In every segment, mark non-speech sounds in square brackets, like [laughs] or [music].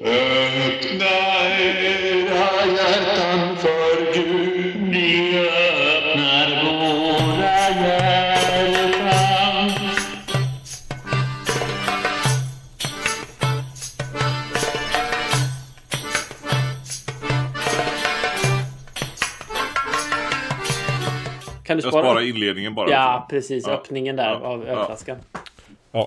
Öppna era hjärtan för Gud, vi öppnar våra hjärtan. Kan du Jag spara? sparar inledningen bara. Ja, precis. Ja. Öppningen där Ja. av ölflaskan. Ja,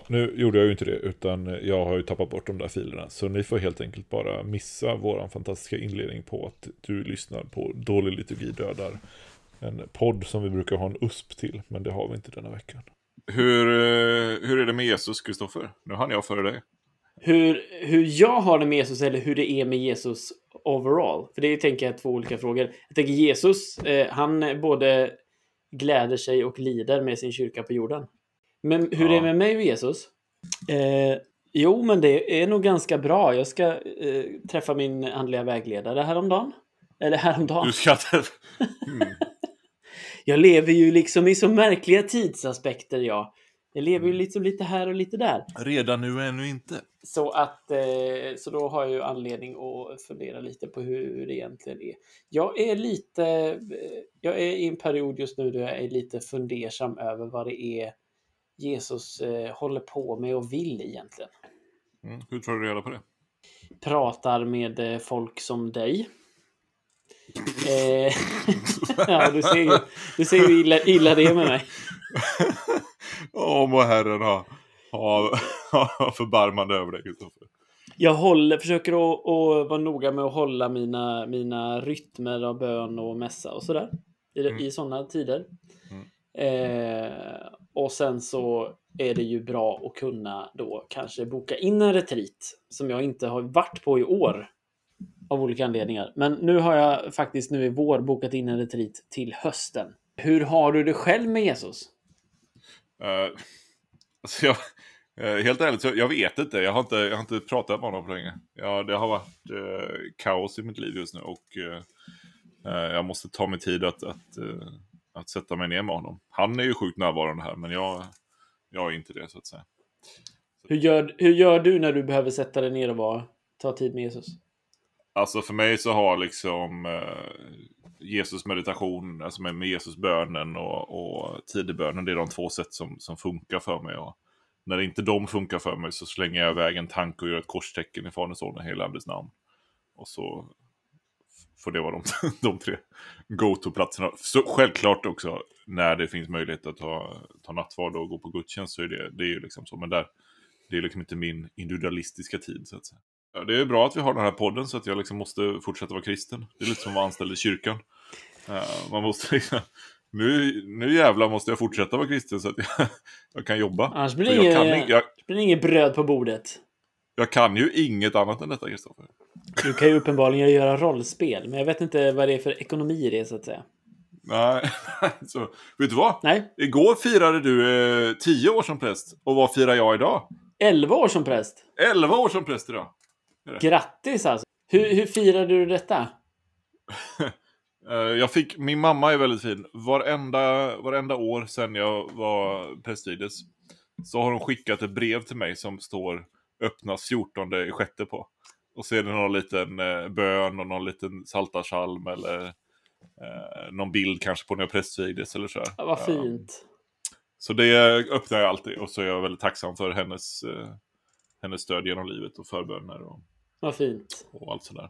nu gjorde jag ju inte det, utan jag har ju tappat bort de där filerna. Så ni får helt enkelt bara missa våran fantastiska inledning på att du lyssnar på Dålig liturgi dödar. En podd som vi brukar ha en USP till, men det har vi inte denna veckan. Hur, eh, hur är det med Jesus, Kristoffer? Nu hann jag före dig. Hur, hur jag har det med Jesus eller hur det är med Jesus overall. För det är, tänker jag, två olika frågor. Jag tänker Jesus, eh, han både gläder sig och lider med sin kyrka på jorden. Men hur Ja. är det med mig och Jesus? Eh, jo, men det är nog ganska bra. Jag ska eh, träffa min andliga vägledare häromdagen. Eller häromdagen. Du skrattar. [laughs] Mm. Jag lever ju liksom i så märkliga tidsaspekter, jag. Jag lever ju liksom lite här och lite där. Redan nu och ännu inte. Så att, eh, så då har jag ju anledning att fundera lite på hur det egentligen är. Jag är lite, eh, jag är i en period just nu då jag är lite fundersam över vad det är Jesus eh, håller på med och vill egentligen. Mm. Hur tar du reda på det? Pratar med eh, folk som dig. [laughs] Eh, [laughs] ja, du ser ju, du ser ju illa, illa det är med mig. [laughs] Åh, må Herren ha, ha, ha förbarmande över dig, Kristoffer. Jag håller, försöker att, att vara noga med att hålla mina, mina rytmer av bön och mässa och sådär. I, Mm. i sådana tider. Mm. Eh, och sen så är det ju bra att kunna då kanske boka in en retreat som jag inte har varit på i år. Av olika anledningar. Men nu har jag faktiskt nu i vår bokat in en retreat till hösten. Hur har du det själv med Jesus? Uh, [laughs] alltså jag, uh, helt ärligt, så jag vet inte. Jag har inte, jag har inte pratat med honom på länge. Ja, det har varit uh, kaos i mitt liv just nu och jag måste ta mig tid att, att, att sätta mig ner med honom. Han är ju sjukt närvarande här, men jag, jag är inte det så att säga. Hur gör, hur gör du när du behöver sätta dig ner och vara, ta tid med Jesus? Alltså för mig så har liksom eh, Jesus meditation, alltså med, med Jesus bönen och, och tidebönen, det är de två sätt som, som funkar för mig. Och när inte de funkar för mig så slänger jag iväg en tanke och gör ett korstecken i Faderns, Sonens och Helige Andes namn. Och så får det vara de, [laughs] de tre go-to-platserna. Så självklart också när det finns möjlighet att ta, ta nattvard och gå på gudstjänst så är det, det är ju liksom så. Men där, det är liksom inte min individualistiska tid så att säga. Ja, det är bra att vi har den här podden så att jag liksom måste fortsätta vara kristen. Det är lite som att vara anställd i kyrkan. Eh, man måste liksom, nu, nu jävlar måste jag fortsätta vara kristen så att jag, [laughs] jag kan jobba. Annars blir det kan, inget, ing- jag, det blir inget bröd på bordet. jag kan ju inget annat än detta, Kristoffer. Du kan ju uppenbarligen göra rollspel, men jag vet inte vad det är för ekonomi i det så att säga. Nej, [laughs] så, vet du vad? Nej, Igår firade du eh, 10 år som präst. Och vad firar jag idag? 11 år som präst. 11 år som präst idag. Grattis alltså! Hur, hur firade du detta? [laughs] Eh, Jag fick, min mamma är väldigt fin. Varenda, varenda år sedan jag var prästvides så har hon skickat ett brev till mig som står öppnas 14 i sjätte på. Och så är det någon liten eh, bön och någon liten saltarsalm eller eh, någon bild kanske på när jag prästvigdes eller så. Ja, vad fint. Så det öppnar jag alltid och så är jag väldigt tacksam för hennes, eh, hennes stöd genom livet och förböner och, Vad fint. och allt sådär.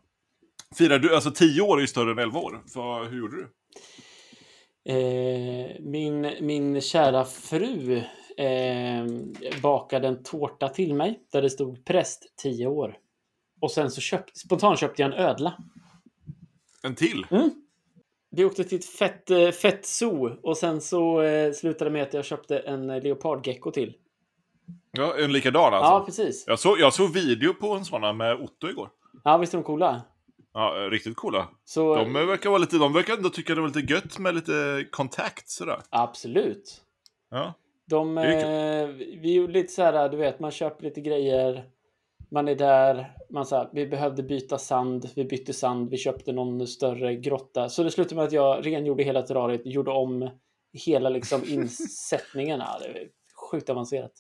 Firar du, alltså 10 år är ju större än 11 år. För, hur gjorde du? Eh, min, min kära fru eh, bakade en tårta till mig där det stod präst 10 år. Och sen så köpt, spontant köpte jag en ödla. En till? Vi åkte till ett fett, eh, fett zoo och sen så eh, slutade med att jag köpte en eh, leopardgecko till. Ja, en likadan alltså? Ja, precis. jag, såg, jag såg video på en sån med Otto igår. Ja, visst är de coola? Ja, eh, riktigt coola. Så, De verkar vara lite, de verkar ändå tycka det var lite gött med lite kontakt sådär. Absolut. Ja. De, eh, vi gjorde lite så här, du vet, man köper lite grejer. Man är där, man sa vi behövde byta sand, vi bytte sand, vi köpte någon större grotta. Så det slutade med att jag rengjorde hela terrariet, gjorde om hela liksom [laughs] är sjukt avancerat.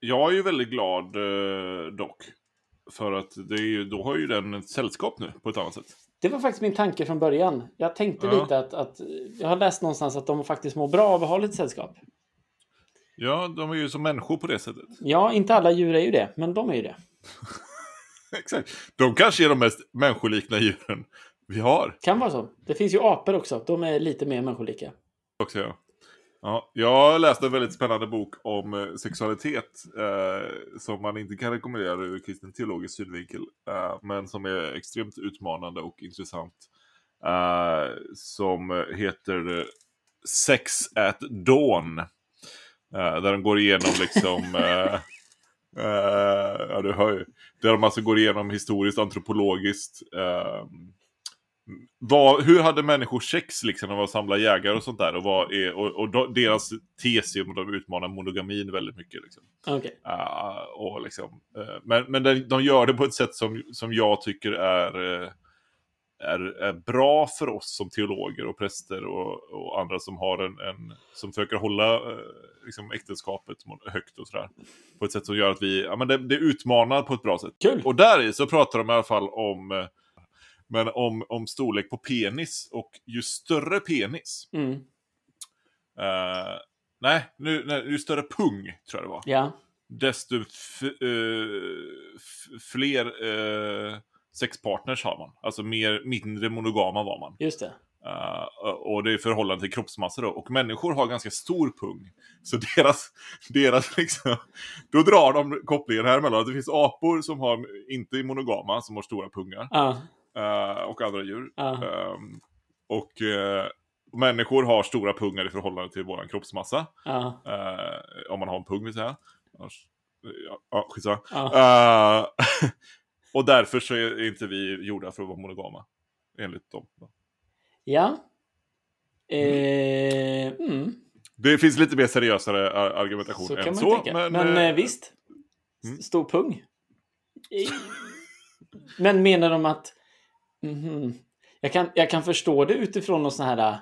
Jag är ju väldigt glad eh, dock. för att det är ju, då har ju den ett sällskap nu på ett annat sätt. Det var faktiskt min tanke från början. Jag tänkte Ja. lite att, att jag har läst någonstans att de faktiskt mår bra av att ha lite sällskap. Ja, de är ju som människor på det sättet. Ja, inte alla djur är ju det, men de är ju det. [laughs] Exakt. De kanske är de mest människolikna djuren vi har. Kan vara så. Det finns ju apor också. De är lite mer människolika. Också, ja. Ja, jag läste en väldigt spännande bok om eh, sexualitet eh, som man inte kan rekommendera ur kristen teologisk synvinkel, eh, men som är extremt utmanande och intressant. Eh, som heter eh, Sex at Dawn. Eh, där de går igenom liksom... eh, eh, ja, du hör ju. Där de alltså går igenom historiskt, antropologiskt. eh, vad, hur hade människor sex liksom när de var samla jägare och sånt där? Och, vad är, och, och deras tes är att de utmanar monogamin väldigt mycket. Liksom. Okej. Ah, och liksom, eh, men men de, de gör det på ett sätt som, som jag tycker är, eh, är, är bra för oss som teologer och präster och, och andra som har en, en som försöker hålla eh, liksom äktenskapet högt och sådär. På ett sätt som gör att vi, ja men det, det utmanar på ett bra sätt. Kul! Och där i så pratar de i alla fall om, eh, men om, om storlek på penis och ju större penis, Mm. eh, nej, nu, nej, ju större pung tror jag det var Ja. desto f- eh, f- fler eh, sexpartners har man. Alltså mer, mindre monogama var man. Just det. Eh, och det är i förhållande till kroppsmassa då. Och människor har ganska stor pung. Så [laughs] deras, deras liksom, då drar de kopplingen här emellan. Att det finns apor som har, inte är monogama, som har stora pungar. Ja. eh, och andra djur. Ehm, och eh, människor har stora pungar i förhållande till våran kroppsmassa. Om man har en pung vill säga. Annars, ja, ja, skitsamma. [laughs] Eh, och därför så är inte vi gjorda för att vara monogama. Enligt dem. Ja. Eh, mm. Det finns lite mer seriösare ar- argumentation Så än kan man så. tänka. Men, Men, eh, eh, visst. mm. Stor pung. [laughs] Eh, Men menar de att... Mhm. Jag, kan, jag kan förstå det utifrån något sån här eh,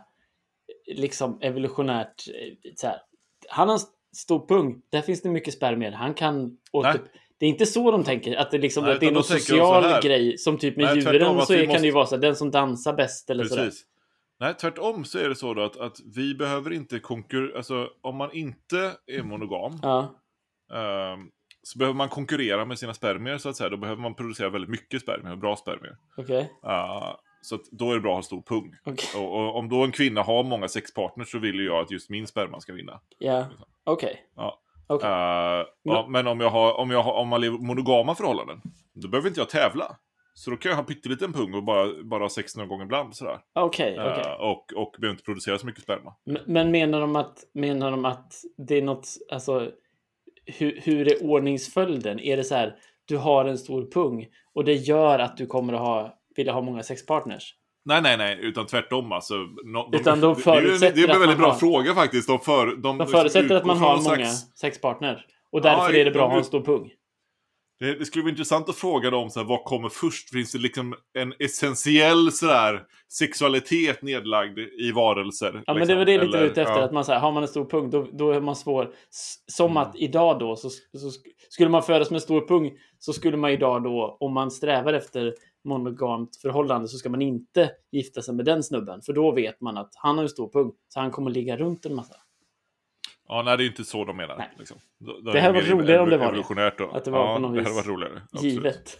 liksom evolutionärt... eh, Så här. Han har en stor pung. Där finns det mycket spermier. Han kan åter... Nej. Det är inte så de tänker. Att det, liksom, Nej, att det är någon social grej. Som typ med Nej, djuren så är, kan måste- det ju vara så här. Den som dansar bäst eller sådär. Precis. Nej, tvärtom så är det så då att, att vi behöver inte konkurrera. Alltså om man inte är monogam. Ja. ehm, så behöver man konkurrera med sina spermier så att säga. Då behöver man producera väldigt mycket spermier, bra spermier. Okej. Uh, så då är det bra att ha stor pung. Okej. Och, och om då en kvinna har många sexpartners så vill ju jag att just min sperma ska vinna. Ja. Okej. Ja. Okej. Eh, ja, men om, jag har, om, jag har, om man lever monogama förhållanden, då behöver inte jag tävla. Så då kan jag ha en pytteliten pung och bara, bara ha sex några gånger ibland. Sådär. Okej. Eh, okej. och, och behöver inte producera så mycket sperma. Men- Men menar de att, menar de att det är något, alltså hur, hur är ordningsföljden? Är det så här, du har en stor pung och det gör att du kommer att ha, vilja ha många sexpartners? Nej, nej, nej, utan tvärtom. Alltså, no, Utan de det- förutsätter det, är det är en väldigt bra har- fråga faktiskt. De, för, de, De liksom förutsätter att man har från många slags- sexpartners. Och därför Ja, är det bra att de- ha en stor pung. Det, det skulle vara intressant att fråga dem så här, vad kommer först? Finns det liksom en essentiell sådär, sexualitet nedlagd i varelser? Ja, men liksom? det var det lite Eller- ute efter. ja. Att man säger, har man en stor pung, då, då är man svår. Som Mm. att idag då, så, så sk- skulle man födas med en stor pung, så skulle man idag då, om man strävar efter monogamt förhållande, så ska man inte gifta sig med den snubben. För då vet man att han har en stor pung, så han kommer ligga runt en massa. Ja, nej, det är inte så de menar. Nej. Liksom. Då Det är hade mer varit roligare om det var det. Att det var ja, på något det hade vis varit roligare. absolut. Givet.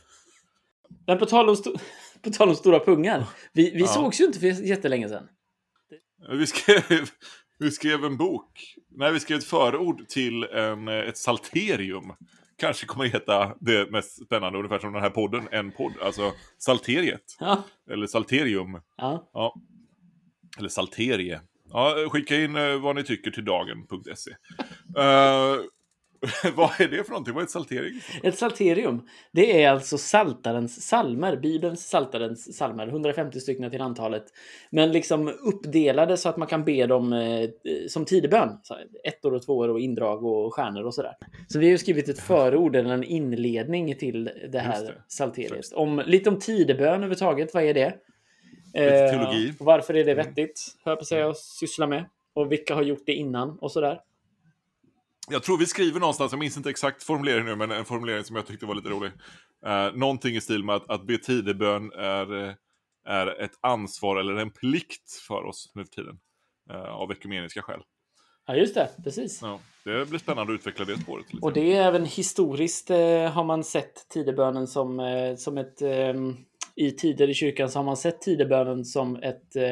Men på tal om, sto- [laughs] på tal om stora pungar. Vi, vi Ja. sågs ju inte för jättelänge sedan. Vi skrev, [laughs] vi skrev en bok. Nej, vi skrev ett förord till en, eh, ett salterium. Kanske kommer att heta det mest spännande, ungefär som den här podden, en podd. Alltså Salteriet. Ja. Eller Salterium. ja. Ja. Eller Salterie. Ja, skicka in eh, vad ni tycker till dagen.se. uh, [laughs] vad är det för någonting? Vad är ett saltering? Ett salterium, det är alltså saltarens salmer, Bibelns saltarens salmer, 150 stycken till antalet. Men liksom uppdelade så att man kan be dem eh, som tidebön. Ettor och tvåor och indrag och stjärnor och sådär. Så vi har ju skrivit ett förord eller en inledning till det här det. salteriet. Om, lite om tidebön överhuvudtaget, vad är det? Eh, varför är det vettigt, hör på sig att syssla med? Och vilka har gjort det innan och sådär. Jag tror vi skriver någonstans, jag minns inte exakt formuleringen nu, men en formulering som jag tyckte var lite rolig. Uh, någonting i stil med att, att be tidebön är, eh, är ett ansvar eller en plikt för oss nu för tiden. Uh, av ekumeniska skäl. Ja, just det. Precis. Ja, det blir spännande att utveckla det spåret. Lite. Och det är även historiskt eh, har man sett tidebönen som, eh, som ett... Eh, I tider i kyrkan så har man sett tidebönen som ett, eh,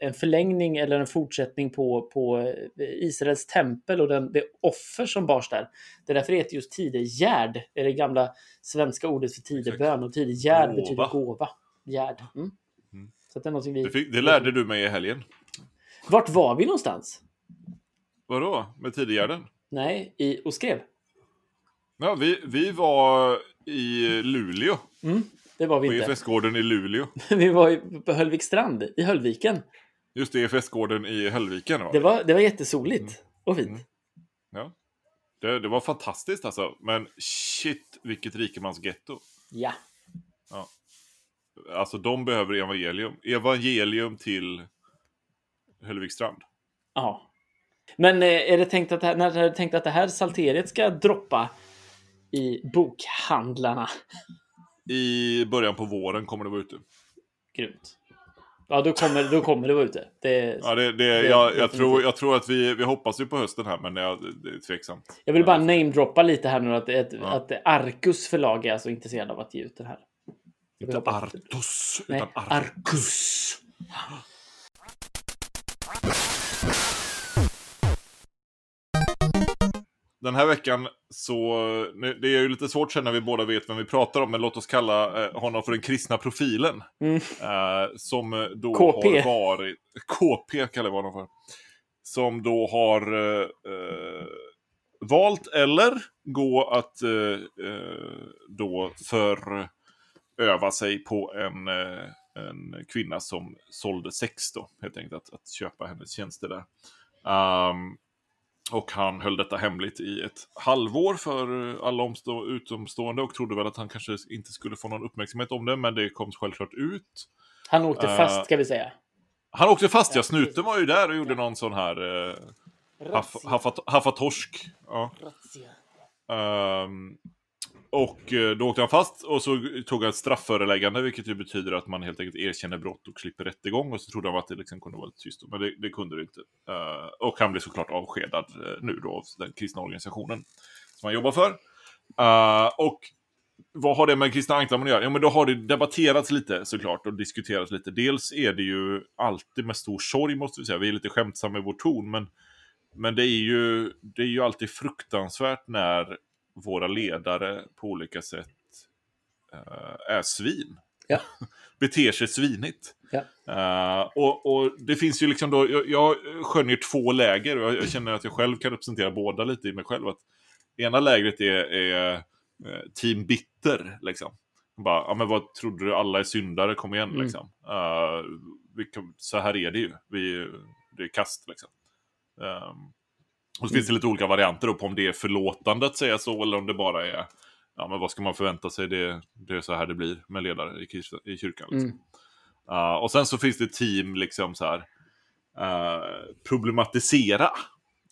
en förlängning eller en fortsättning på, på eh, Israels tempel och den, det offer som bars där. Det är därför det heter just tidegärd. Är det gamla svenska ordet för tidebön och tidegärd Gåva. betyder gåva. Gärd. Mm. Mm. Så det är vi... Det, fick, det lärde du mig i helgen. Vart var vi någonstans? Vadå? Med tidigärden? Nej, i Oskrev. Ja, vi, vi var i Luleå. Mm, det var vi På inte. EFS-gården i Luleå. [laughs] Vi var ju på Höllvik strand i Höllviken. Just det, EFS-gården i Höllviken. Va? Det var, det var jättesoligt och fint. Mm. Ja. Det, det var fantastiskt alltså. Men shit, vilket rikemansgetto. Ja. Alltså de behöver evangelium. Evangelium till Höllvikstrand. ja. Men eh, är det tänkt att, det här- när är det tänkt att det här salteriet ska droppa i bokhandlarna? I början på våren kommer det vara ute. Grymt. Ja, då kommer, då kommer det vara ute. Det, Ja, det, det, Det- jag, jag, tror, jag tror att vi, vi hoppas ju på hösten här, men det, det är tveksamt. jag vill bara namedroppa lite här nu att, att, Ja. att Arcus förlag är alltså intresserad av att ge ut den här. Inte Artus, Nej, utan Arcus. Arcus. Den här veckan så, nu- det är ju lite svårt sen när vi båda vet vem vi pratar om, men låt oss kalla eh, honom för den kristna profilen. Mm. Eh, som då KP. har varit, KP kallar vi honom för. Som då har eh, eh, valt eller gå att eh, eh, då föröva sig på en, en kvinna som sålde sex då, helt enkelt, att, att köpa hennes tjänster där. Ehm, och han höll detta hemligt i ett halvår för eh, alla omstå- utomstående och trodde väl att han kanske inte skulle få någon uppmärksamhet om det, men det kom självklart ut. Han åkte Eh, fast ska vi säga. Han åkte fast, ja. Ja, Snuten var ju där och gjorde någon sån här eh, haff, haffa, haffatorsk. Ja och eh, då åkte han fast och så tog han ett strafföreläggande, vilket ju betyder att man helt enkelt erkänner brott och slipper rättegång. Och så trodde han att det liksom kunde vara lite tyst, men det, det kunde det inte. Eh, och han blev såklart avskedad eh, nu då av den kristna organisationen som han jobbar för. Och vad har det med kristna ankdammar att göra? Ja, men då har det debatterats lite såklart och diskuterats lite. Dels är det ju alltid med stor sorg måste vi säga. Vi är lite skämtsamma i vår ton, men, men det, är ju, det är ju alltid fruktansvärt när våra ledare på olika sätt eh, är svin. Ja. [laughs] Beter sig svinigt. Ja. Eh, och, och det finns ju liksom då, jag, jag skönjer två läger och jag, jag känner att jag själv kan representera båda lite i mig själv. Att ena lägret är, är eh, team bitter, liksom. Bara, ja men vad trodde du, alla är syndare, kom igen Mm. liksom. Vi kan, så här är det ju, vi, det är kast liksom. Ehm, och så finns det lite olika varianter då på om det är förlåtande att säga så eller om det bara är, ja men vad ska man förvänta sig, det, det är så här det blir med ledare i, kir- i kyrkan. Liksom. Mm. Uh, och sen så finns det team liksom så här uh, problematisera.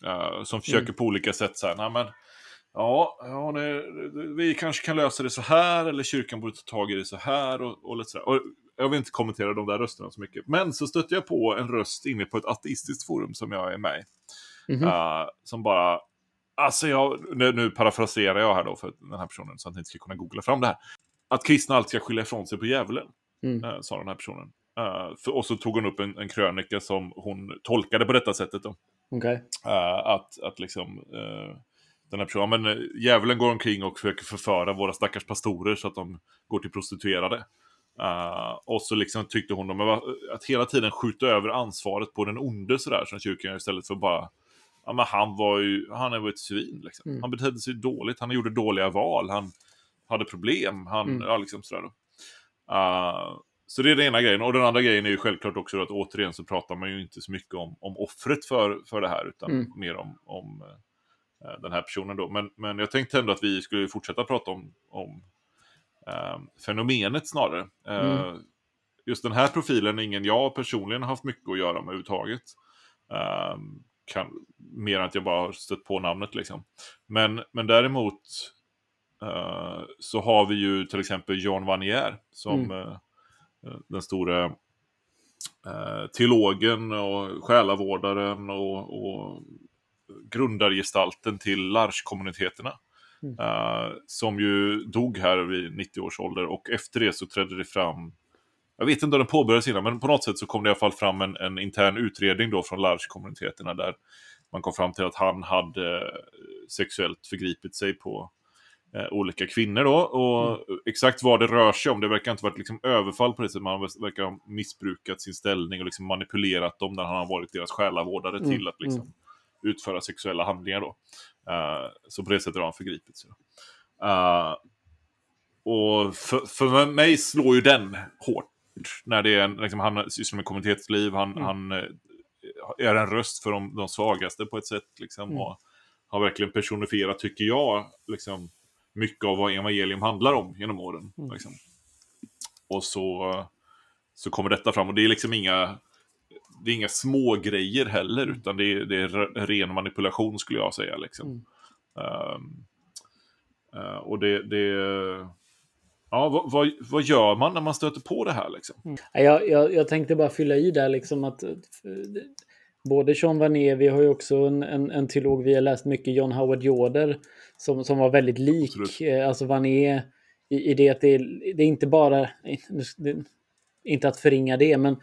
Uh, som försöker Mm. på olika sätt så här, nej men ja, ja det, vi kanske kan lösa det så här eller kyrkan borde ta tag i det så här och, och lite så. Och jag vill inte kommentera de där rösterna så mycket. Men så stötte jag på en röst inne på ett ateistiskt forum som jag är med i. Mhm. Uh, som bara, alltså jag, nu, nu parafraserar jag här då för den här personen så att ni inte ska kunna googla fram det här. Att kristna alltid ska skylla ifrån sig på djävulen, Mm. uh, sa den här personen. Uh, för, och så tog hon upp en, en krönika som hon tolkade på detta sättet då. Uh, att, att liksom den här personen, men djävulen går omkring och försöker förföra våra stackars pastorer så att de går till prostituerade. Uh, och så liksom tyckte hon vad- att hela tiden skjuta över ansvaret på den onde sådär, som kyrkan istället för bara Ja men han var ju, han är ju ett svin liksom. Mm. Han betedde sig dåligt, han gjorde dåliga val, han hade problem, han, Mm. ja liksom sådär. Uh, så det är den ena grejen. Och den andra grejen är ju självklart också att återigen så pratar man ju inte så mycket om, om offret för, för det här, utan Mm. mer om, om eh, den här personen då. Men, men jag tänkte ändå att vi skulle fortsätta prata om, om eh, fenomenet snarare. Mm. Just den här profilen är ingen jag personligen har haft mycket att göra med överhuvudtaget. Kan, mer än att jag bara har stött på namnet liksom. Men, men däremot eh, så har vi ju till exempel Jean Vanier som Mm. eh, den stora eh, teologen och själavårdaren och, och grundargestalten till L'arche-kommuniteterna. Mm. Eh, som ju dog här vid 90 års ålder och efter det så trädde det fram jag vet inte om den påbörjades innan, men på något sätt så kom det i alla fall fram en, en intern utredning då från L'arche-kommuniteterna där man kom fram till att han hade eh, sexuellt förgripit sig på eh, olika kvinnor då. Och exakt vad det rör sig om, det verkar inte varit liksom överfall på det sättet, man verkar ha missbrukat sin ställning och liksom manipulerat dem när han har varit deras själavårdare Mm, till att liksom utföra sexuella handlingar då. Eh, så på det sättet har han förgripit sig. Eh, och för, för mig slår ju den hårt. När det är liksom, han sysslar med kommunitetsliv, han, Mm. han eh, är en röst för de, de svagaste på ett sätt. Liksom, Mm. och har verkligen personifierat, tycker jag, liksom, mycket av vad evangelium handlar om genom åren. Mm. Liksom. Och så, så kommer detta fram, och det är liksom inga det är inga små grejer heller, Mm. utan det är, det är re- ren manipulation skulle jag säga. Liksom. Ehm, eh, och det... det ja, vad, vad, vad gör man när man stöter på det här? Liksom? Ja, Jag, jag, jag tänkte bara fylla i där liksom att eh, både Jean Vanier, vi har ju också en, en, en teolog vi har läst mycket, John Howard Jorder, som, som var väldigt lik. Absolut. eh, Alltså Vanier i, i det att det är, det är inte bara, inte att förringa det, men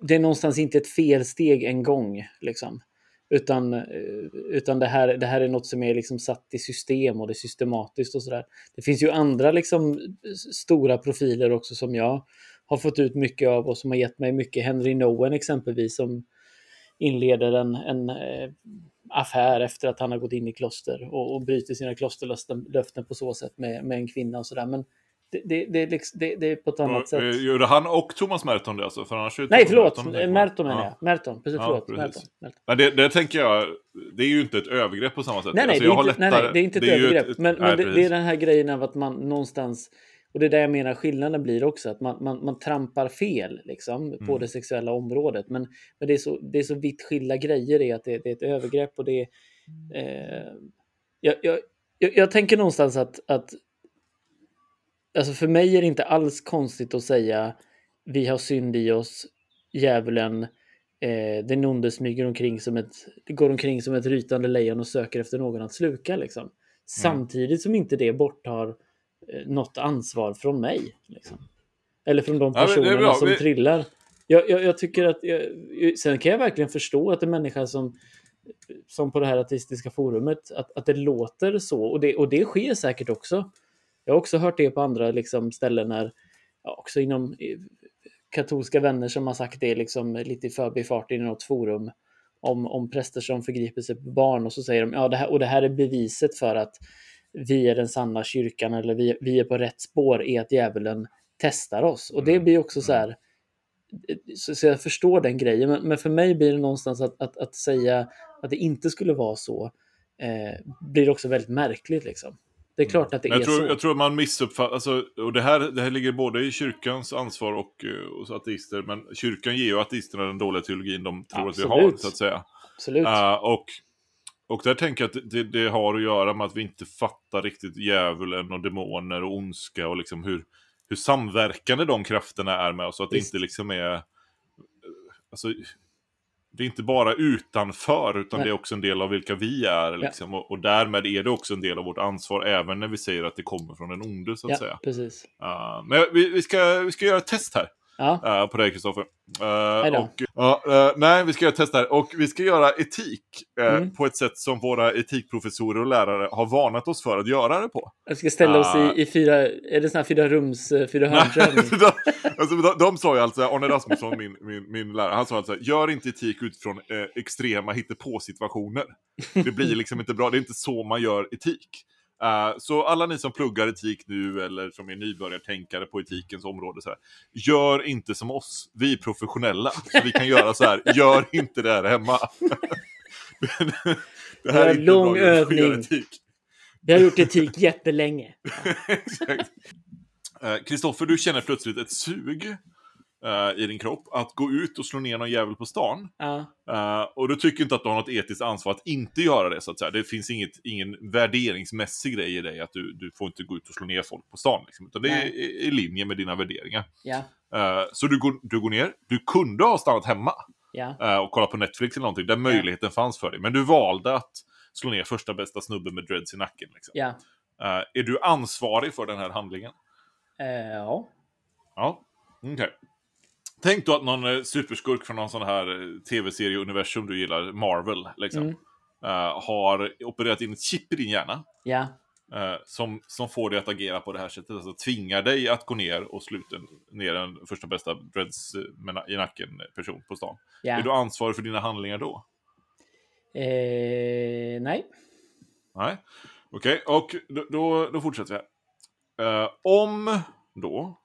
det är någonstans inte ett felsteg en gång. Liksom. Utan, eh, utan det, här, det här är något som är liksom satt i system och det är systematiskt och sådär. Det finns ju andra liksom stora profiler också som jag har fått ut mycket av och som har gett mig mycket. Henry Nowen exempelvis som inleder en, en eh, affär efter att han har gått in i kloster och, och bryter sina klosterlöften på så sätt med, med en kvinna och sådär. Men det, det, det, liksom, det, är på ett annat sätt. eh, Gjorde han och Thomas Merton det alltså? För annars Nej, förlåt. Merton, menar Ja. jag. Merton, precis. Förlåt. Merton. Men det, tänker jag, det är ju inte ett övergrepp på samma sätt. Nej, nej, Alltså, det är inte, nej, det är inte ett övergrepp. men det, är den här grejen av att man någonstans, och det är där jag menar skillnaden blir också, att man, man, man trampar fel liksom, på Mm. det sexuella området. Men, men det, är så, det är så vitt skilda grejer i att det, är ett övergrepp och det är... Eh, jag, jag, jag, jag tänker någonstans att, att Alltså för mig är det inte alls konstigt att säga vi har synd i oss, djävulen, eh, den onde smyger omkring som ett, går omkring som ett rytande lejon och söker efter någon att sluka. Liksom. Samtidigt som inte det borttar eh, något ansvar från mig. Liksom. Eller från de Ja, personerna bra. som Vi- trillar. Jag, jag, jag tycker att, jag, sen kan jag verkligen förstå att en människa som som på det här artistiska forumet, att, att det låter så. Och det, och det sker säkert också. Jag har också hört det på andra liksom, ställen när, ja, också inom eh, katolska vänner som har sagt det liksom, lite i förbifarten i något forum om, om präster som förgriper sig på barn och så säger de ja, det här, och det här är beviset för att vi är den sanna kyrkan eller vi, vi är på rätt spår är att djävulen testar oss. Och det Mm. blir också så här, så, så jag förstår den grejen, men, men för mig blir det någonstans att, att, att säga att det inte skulle vara så eh, blir också väldigt märkligt. Liksom. Det är klart att det Men är jag, tror, så. jag tror man missuppfattar, alltså, och det här, det här ligger både i kyrkans ansvar och eh, hos ateister, men kyrkan ger ju ateisterna den dåliga teologin de tror att vi har, Absolut. så att säga. Absolut. Eh, och, och där tänker jag att det, det har att göra med att vi inte fattar riktigt djävulen och demoner och ondska och liksom hur, hur samverkande de krafterna är med oss. Och att Visst. det inte liksom är... Alltså, det är inte bara utanför, utan Nej. det är också en del av vilka vi är. Liksom. Och, och därmed är det också en del av vårt ansvar, även när vi säger att det kommer från den onde, så att ja, säga. precis. Uh, men vi, vi, ska, vi ska göra ett test här. Ja, Uh, på dig Kristoffer. Uh, då. och, ja, eh, nej, vi ska göra ett test här. Och vi ska göra etik eh, Mm. på ett sätt som våra etikprofessorer och lärare har varnat oss för att göra det på. jag ska ställa oss Ah. i, i fyra, är det sån här fyra rums, eh, fyra [laughs] de, alltså, de, de sa ju alltså, Arne Rasmusson, min, min, min lärare, han sa alltså, gör inte etik utifrån eh, extrema hittepå-situationer. Det blir liksom inte bra, det är inte så man gör etik. Eh, så alla ni som pluggar etik nu eller som är nybörjartänkare på etikens område, så här, gör inte som oss, vi är professionella. Så vi kan göra så här, [laughs] gör inte det här hemma. [laughs] det Det är inte lång bra övning. etik. Vi har gjort etik jättelänge. [laughs] Eh, Kristoffer, du känner plötsligt ett sug i din kropp att gå ut och slå ner någon jävel på stan. Eh, och du tycker inte att du har något etiskt ansvar att inte göra det, så att säga. Det finns inget, ingen värderingsmässig grej i dig att du, du får inte gå ut och slå ner folk på stan. Liksom, utan det är i, i linje med dina värderingar. Eh, så du går, du går ner, du kunde ha stannat hemma eh, och kollat på Netflix eller någonting, där möjligheten fanns för dig. Men du valde att slå ner första bästa snubben med dreads i nacken. Liksom. Ja. Eh, är du ansvarig för den här handlingen? Eh, ja. Ja, okej. Tänk då att någon eh, superskurk från någon sån här eh, tv-serie-universum du gillar, Marvel, liksom, Mm. eh, har opererat in ett chip i din hjärna Ja. eh, som, som får dig att agera på det här sättet. Alltså tvingar dig att gå ner och sluta ner en första bästa dreads na- i nacken person på stan. Ja. Är du ansvarig för dina handlingar då? Eh, nej. Nej. Okej, och då, då, då fortsätter vi. Eh, om då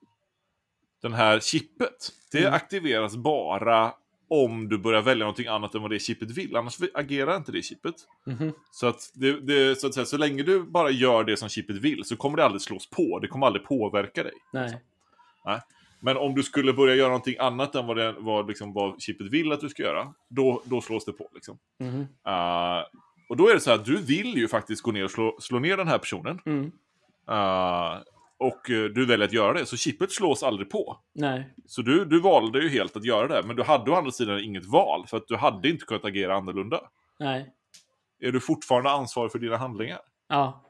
den här chippet, det Mm. aktiveras bara om du börjar välja någonting annat än vad det chippet vill. Annars agerar inte det chippet. Mhm. Så att, det, det, så att säga, så länge du bara gör det som chippet vill så kommer det aldrig slås på. Det kommer aldrig påverka dig. Nej. Men om du skulle börja göra någonting annat än vad, det, vad, liksom, vad chippet vill att du ska göra, då, då slås det på. Liksom. Mhm. Eh, och då är det så här, du vill ju faktiskt gå ner och slå, slå ner den här personen. Mm. Eh, och eh, du väljer att göra det, så chippet slås aldrig på. Nej. Så du, du valde ju helt att göra det, men du hade å andra sidan inget val, för att du hade inte kunnat agera annorlunda. Nej. Är du fortfarande ansvarig för dina handlingar? Ja.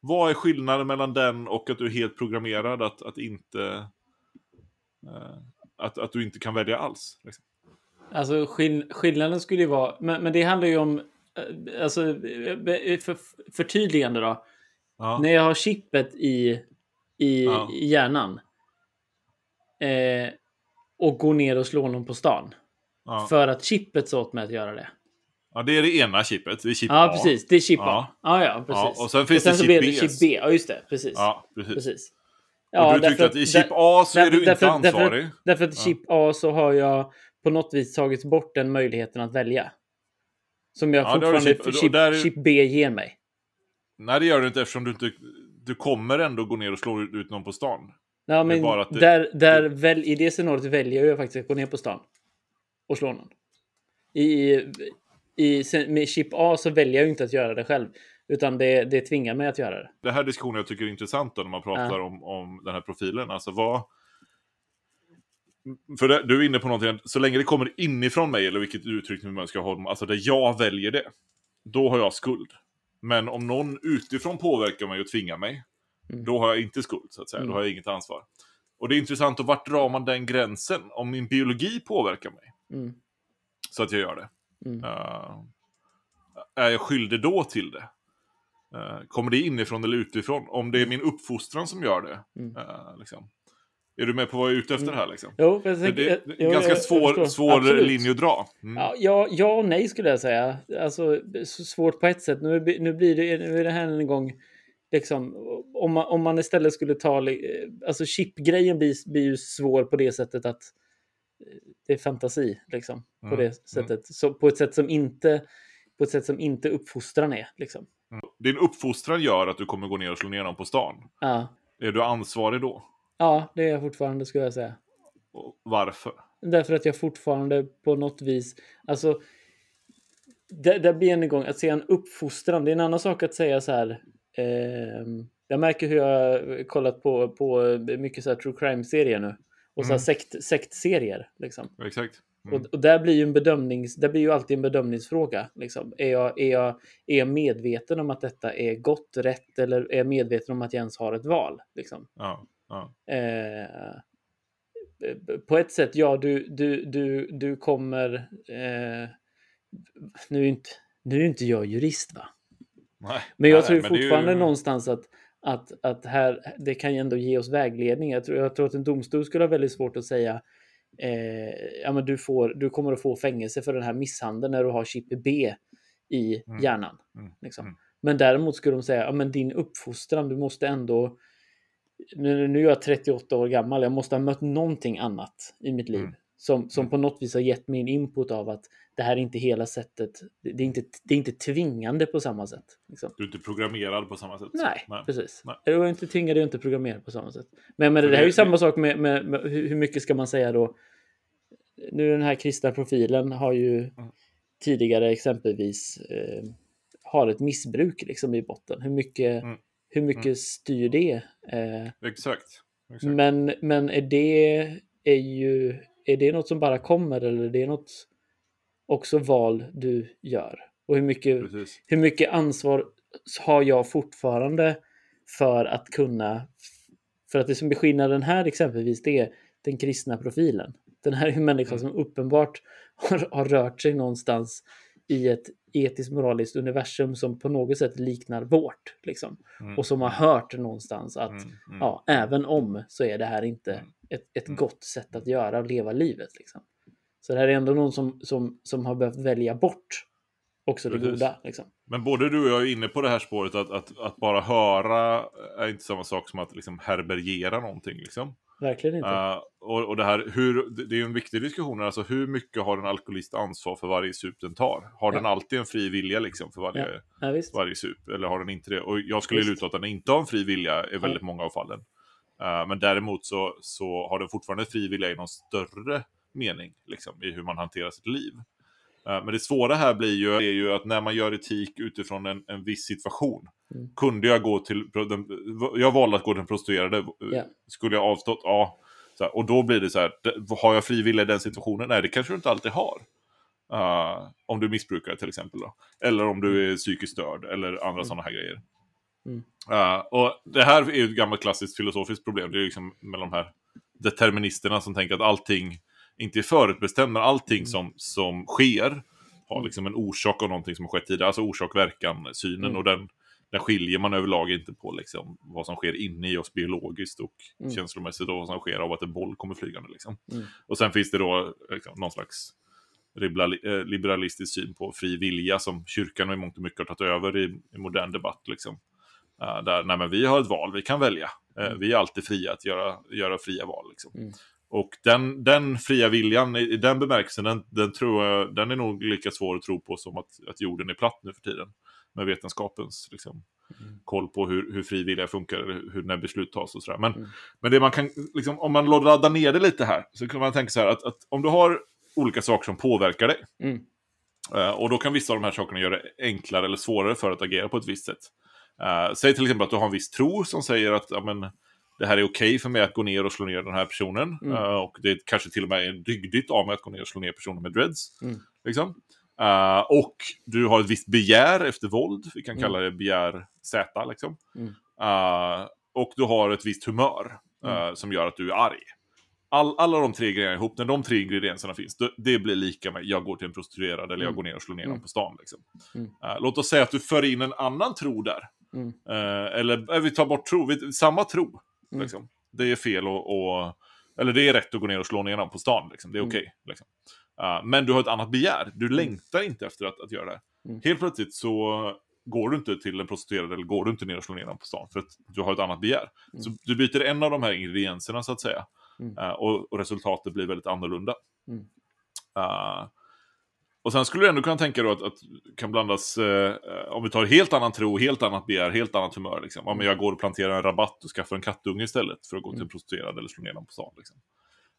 Vad är skillnaden mellan den och att du är helt programmerad att, att inte... eh, att, att du inte kan välja alls? Liksom? Alltså skill skillnaden skulle ju vara, men, men det handlar ju om, eh, alltså för, förtydligande då. Ja. När jag har chippet i, i, Ja. i hjärnan eh, och går ner och slår någon på stan. Ja. För att chippet sa åt mig att göra det. ja, det är det ena chippet. Det är chip Ja, A. precis. Det är chip A. Ja. Ja, ja, precis. Ja, och sen finns det så chip det chip B. Ja, just det. Precis. Ja, precis. precis. och du tyckte därför att i chip A så är där- du inte därför- ansvarig? Därför, därför att i Ja. chip A så har jag på något vis tagit bort den möjligheten att välja. Som jag Ja, du fortfarande, chip- och chip, där är- chip B ger mig. Nej, det gör du inte eftersom du inte... Du kommer ändå gå ner och slå ut någon på stan. Ja, men bara att det- där, där väl, i det scenariot väljer jag faktiskt att gå ner på stan och slå någon. I, i, med chip A så väljer jag ju inte att göra det själv, utan det, det tvingar mig att göra det. Det här diskussionen jag tycker är intressant då, när man pratar Ja. om, om den här profilen. Alltså vad... För det, du är inne på någonting, så länge det kommer inifrån mig, eller vilket uttryck man ska ha, alltså där jag väljer det, då har jag skuld. Men om någon utifrån påverkar mig och tvingar mig, Mm. då har jag inte skuld, så att säga. Mm. Då har jag inget ansvar. Och det är intressant, och vart drar man den gränsen? Om min biologi påverkar mig, Mm. så att jag gör det. Eh, är jag skyldig då till det? Eh, kommer det inifrån eller utifrån? Om det är min uppfostran som gör det. Eh, liksom. Är du med på vad jag är ute efter här? Liksom? Jo, jag tänker, det är jo, en ganska jag- svår, svår Absolut. linje att dra. Mm. Ja, ja, ja och nej skulle jag säga. Alltså så svårt på ett sätt. Nu, nu blir det, nu är det här en gång liksom om man, om man istället skulle ta li- alltså chipgrejen blir, blir ju svår på det sättet att eh, det är fantasi liksom på Mm, det sättet så på ett sätt som inte på ett sätt som inte uppfostran är liksom. Din uppfostran gör att du kommer gå ner och slå ner någon på stan. Ja, Är du ansvarig då? Ja, det är jag fortfarande skulle jag säga. Varför? Därför att jag fortfarande på något vis, alltså det, det blir en gång att säga en uppfostran. Det är en annan sak att säga så här. ehm, jag märker hur jag har kollat på, på mycket så här true crime-serier nu. Och så Mm. sekt, sektserier. Liksom. Exakt. Mm. Och, och där blir ju en bedömnings, där blir ju alltid en bedömningsfråga. Liksom. Är, jag, är, jag, är jag medveten om att detta är gott, rätt eller är jag medveten om att jag ens har ett val? Liksom. Ja, ja. Eh, på ett sätt, ja, du, du, du, du kommer... Eh, nu, är inte, nu är inte jag jurist, va? Nej. Men jag Nej, tror men är ju- fortfarande någonstans att, att, att här, det kan ju ändå ge oss vägledning. Jag tror, jag tror att en domstol skulle ha väldigt svårt att säga eh, ja, men du, får, du kommer att få fängelse för den här misshandeln när du har chip B i Mm. hjärnan. Mm. Liksom. Mm. Men däremot skulle de säga, ja men din uppfostran, du måste ändå... Nu, nu är jag 38 år gammal, jag måste ha mött någonting annat i mitt liv. Mm. Som, som på något vis har gett mig en input av att det här är inte hela sättet. Det det är inte, det är inte tvingande på samma sätt. Liksom. Du är inte programmerad på samma sätt. Nej, Nej. precis. Nej. Du är inte tvingad, du är inte programmerad på samma sätt. Men, men För det, här är ju det- samma sak med, med, med hur hur mycket ska man säga då? Nu den här kristna profilen har ju Mm. tidigare exempelvis eh, har ett missbruk liksom i botten. Hur mycket, Mm. hur mycket styr det? Eh, Exakt. Exakt. men, men är det är ju är det något som bara kommer eller är det något också val du gör? Och hur mycket, Precis. hur mycket ansvar har jag fortfarande för att kunna för att det som är skillnaden här exempelvis det är den kristna profilen. Den här är en människa Mm. som uppenbart [laughs] har, har rört sig någonstans i ett etiskt moraliskt universum som på något sätt liknar vårt. Liksom. Mm. Och som har hört någonstans att Mm, mm. ja, även om så är det här inte Mm. ett, ett Mm. gott sätt att göra och leva livet. Liksom. Så det här är ändå någon som, som, som har behövt välja bort också det Precis. goda. Liksom. Men både du och jag är inne på det här spåret att, att, att bara höra är inte samma sak som att liksom härbärgera någonting. Liksom. Verkligen inte. Uh, och, och det här, hur, det är ju en viktig diskussion, alltså hur mycket har en alkoholist ansvar för varje sup den tar? Har den alltid en fri vilja liksom för varje, ja, visst. varje sup? Eller har den inte det? Och jag skulle Visst. luta att den inte har en fri vilja i väldigt Ja. många av fallen. Uh, men däremot så, så har den fortfarande fri vilja i någon större mening liksom, i hur man hanterar sitt liv. Uh, men det svåra här blir ju, är ju att när man gör etik utifrån en, en viss situation. Mm. Kunde jag gå till, den, jag valde att gå till den prostituerade. Ja. Skulle jag avstått? Ja. Här, och då blir det så här, har jag fri vilja i den situationen? Nej, det kanske du inte alltid har. Uh, om du missbrukar till exempel. Då. Eller om du är psykiskt störd eller andra sådana här grejer. Mm. Uh, och det här är ju ett gammalt klassiskt filosofiskt problem. Det är liksom med de här deterministerna som tänker att allting inte är förutbestämt, men allting som, som sker har Mm. liksom en orsak av någonting som har skett tidigare. Alltså orsak-verkan-synen. Mm. Och den, den skiljer man överlag inte på liksom, vad som sker inne i oss biologiskt och Mm. känslomässigt och vad som sker av att en boll kommer flygande. Liksom. Mm. Och sen finns det då liksom, någon slags eh, liberalistisk syn på fri vilja som kyrkan i mångt och mycket har tagit över i, i modern debatt. Liksom. Eh, där, nej, men vi har ett val, vi kan välja. Mm. Vi är alltid fria att göra, göra fria val. Liksom. Mm. Och den, den fria viljan, i, den bemärkelsen, den, den, tror jag, den är nog lika svår att tro på som att, att jorden är platt nu för tiden. Med vetenskapens liksom, Mm. koll på hur, hur fri vilja funkar, eller hur när beslut tas och sådär. Men, Mm. men det man kan, liksom, om man laddar ner det lite här, så kan man tänka så här att, att om du har olika saker som påverkar dig, Mm. Eh, och då kan vissa av de här sakerna göra det enklare eller svårare för att agera på ett visst sätt. Eh, säg till exempel att du har en viss tro som säger att ja, men, det här är okej för mig att gå ner och slå ner den här personen. Mm. Eh, och det kanske till och med är dygdigt av mig att gå ner och slå ner personer med dreads. Mm. Liksom. Eh, och du har ett visst begär efter våld. Vi kan Mm. kalla det begär Z. Liksom. Eh, och du har ett visst humör Mm. som gör att du är arg. All, alla de tre grejerna ihop, när de tre ingredienserna finns, det, det blir lika med jag går till en prostituerad eller jag Mm. går ner och slår ner dem på stan. Liksom. Låt oss säga att du för in en annan tro där. Eller vi tar bort tro, vi, samma tro. Mm. Liksom. Det är fel och Eller det är rätt att gå ner och slå ner någon på stan. Liksom. Det är Mm. okej. liksom. Eh, men du har ett annat begär. Du längtar inte efter att, att göra det. Mm. Helt plötsligt så går du inte till en prostituerad eller går du inte ner och slår ner någon på stan. För att du har ett annat begär. Mm. Så du byter en av de här ingredienserna så att säga. Mm. Eh, och, och resultatet blir väldigt annorlunda. Mm. Och sen skulle du ändå kunna tänka då att, att kan blandas, eh, om vi tar helt annan tro, helt annat begär, helt annat humör. Liksom. Ja, men jag går och planterar en rabatt och skaffar en kattunge istället för att gå till en Mm. prostituerad eller slå ner dem på stan. Liksom.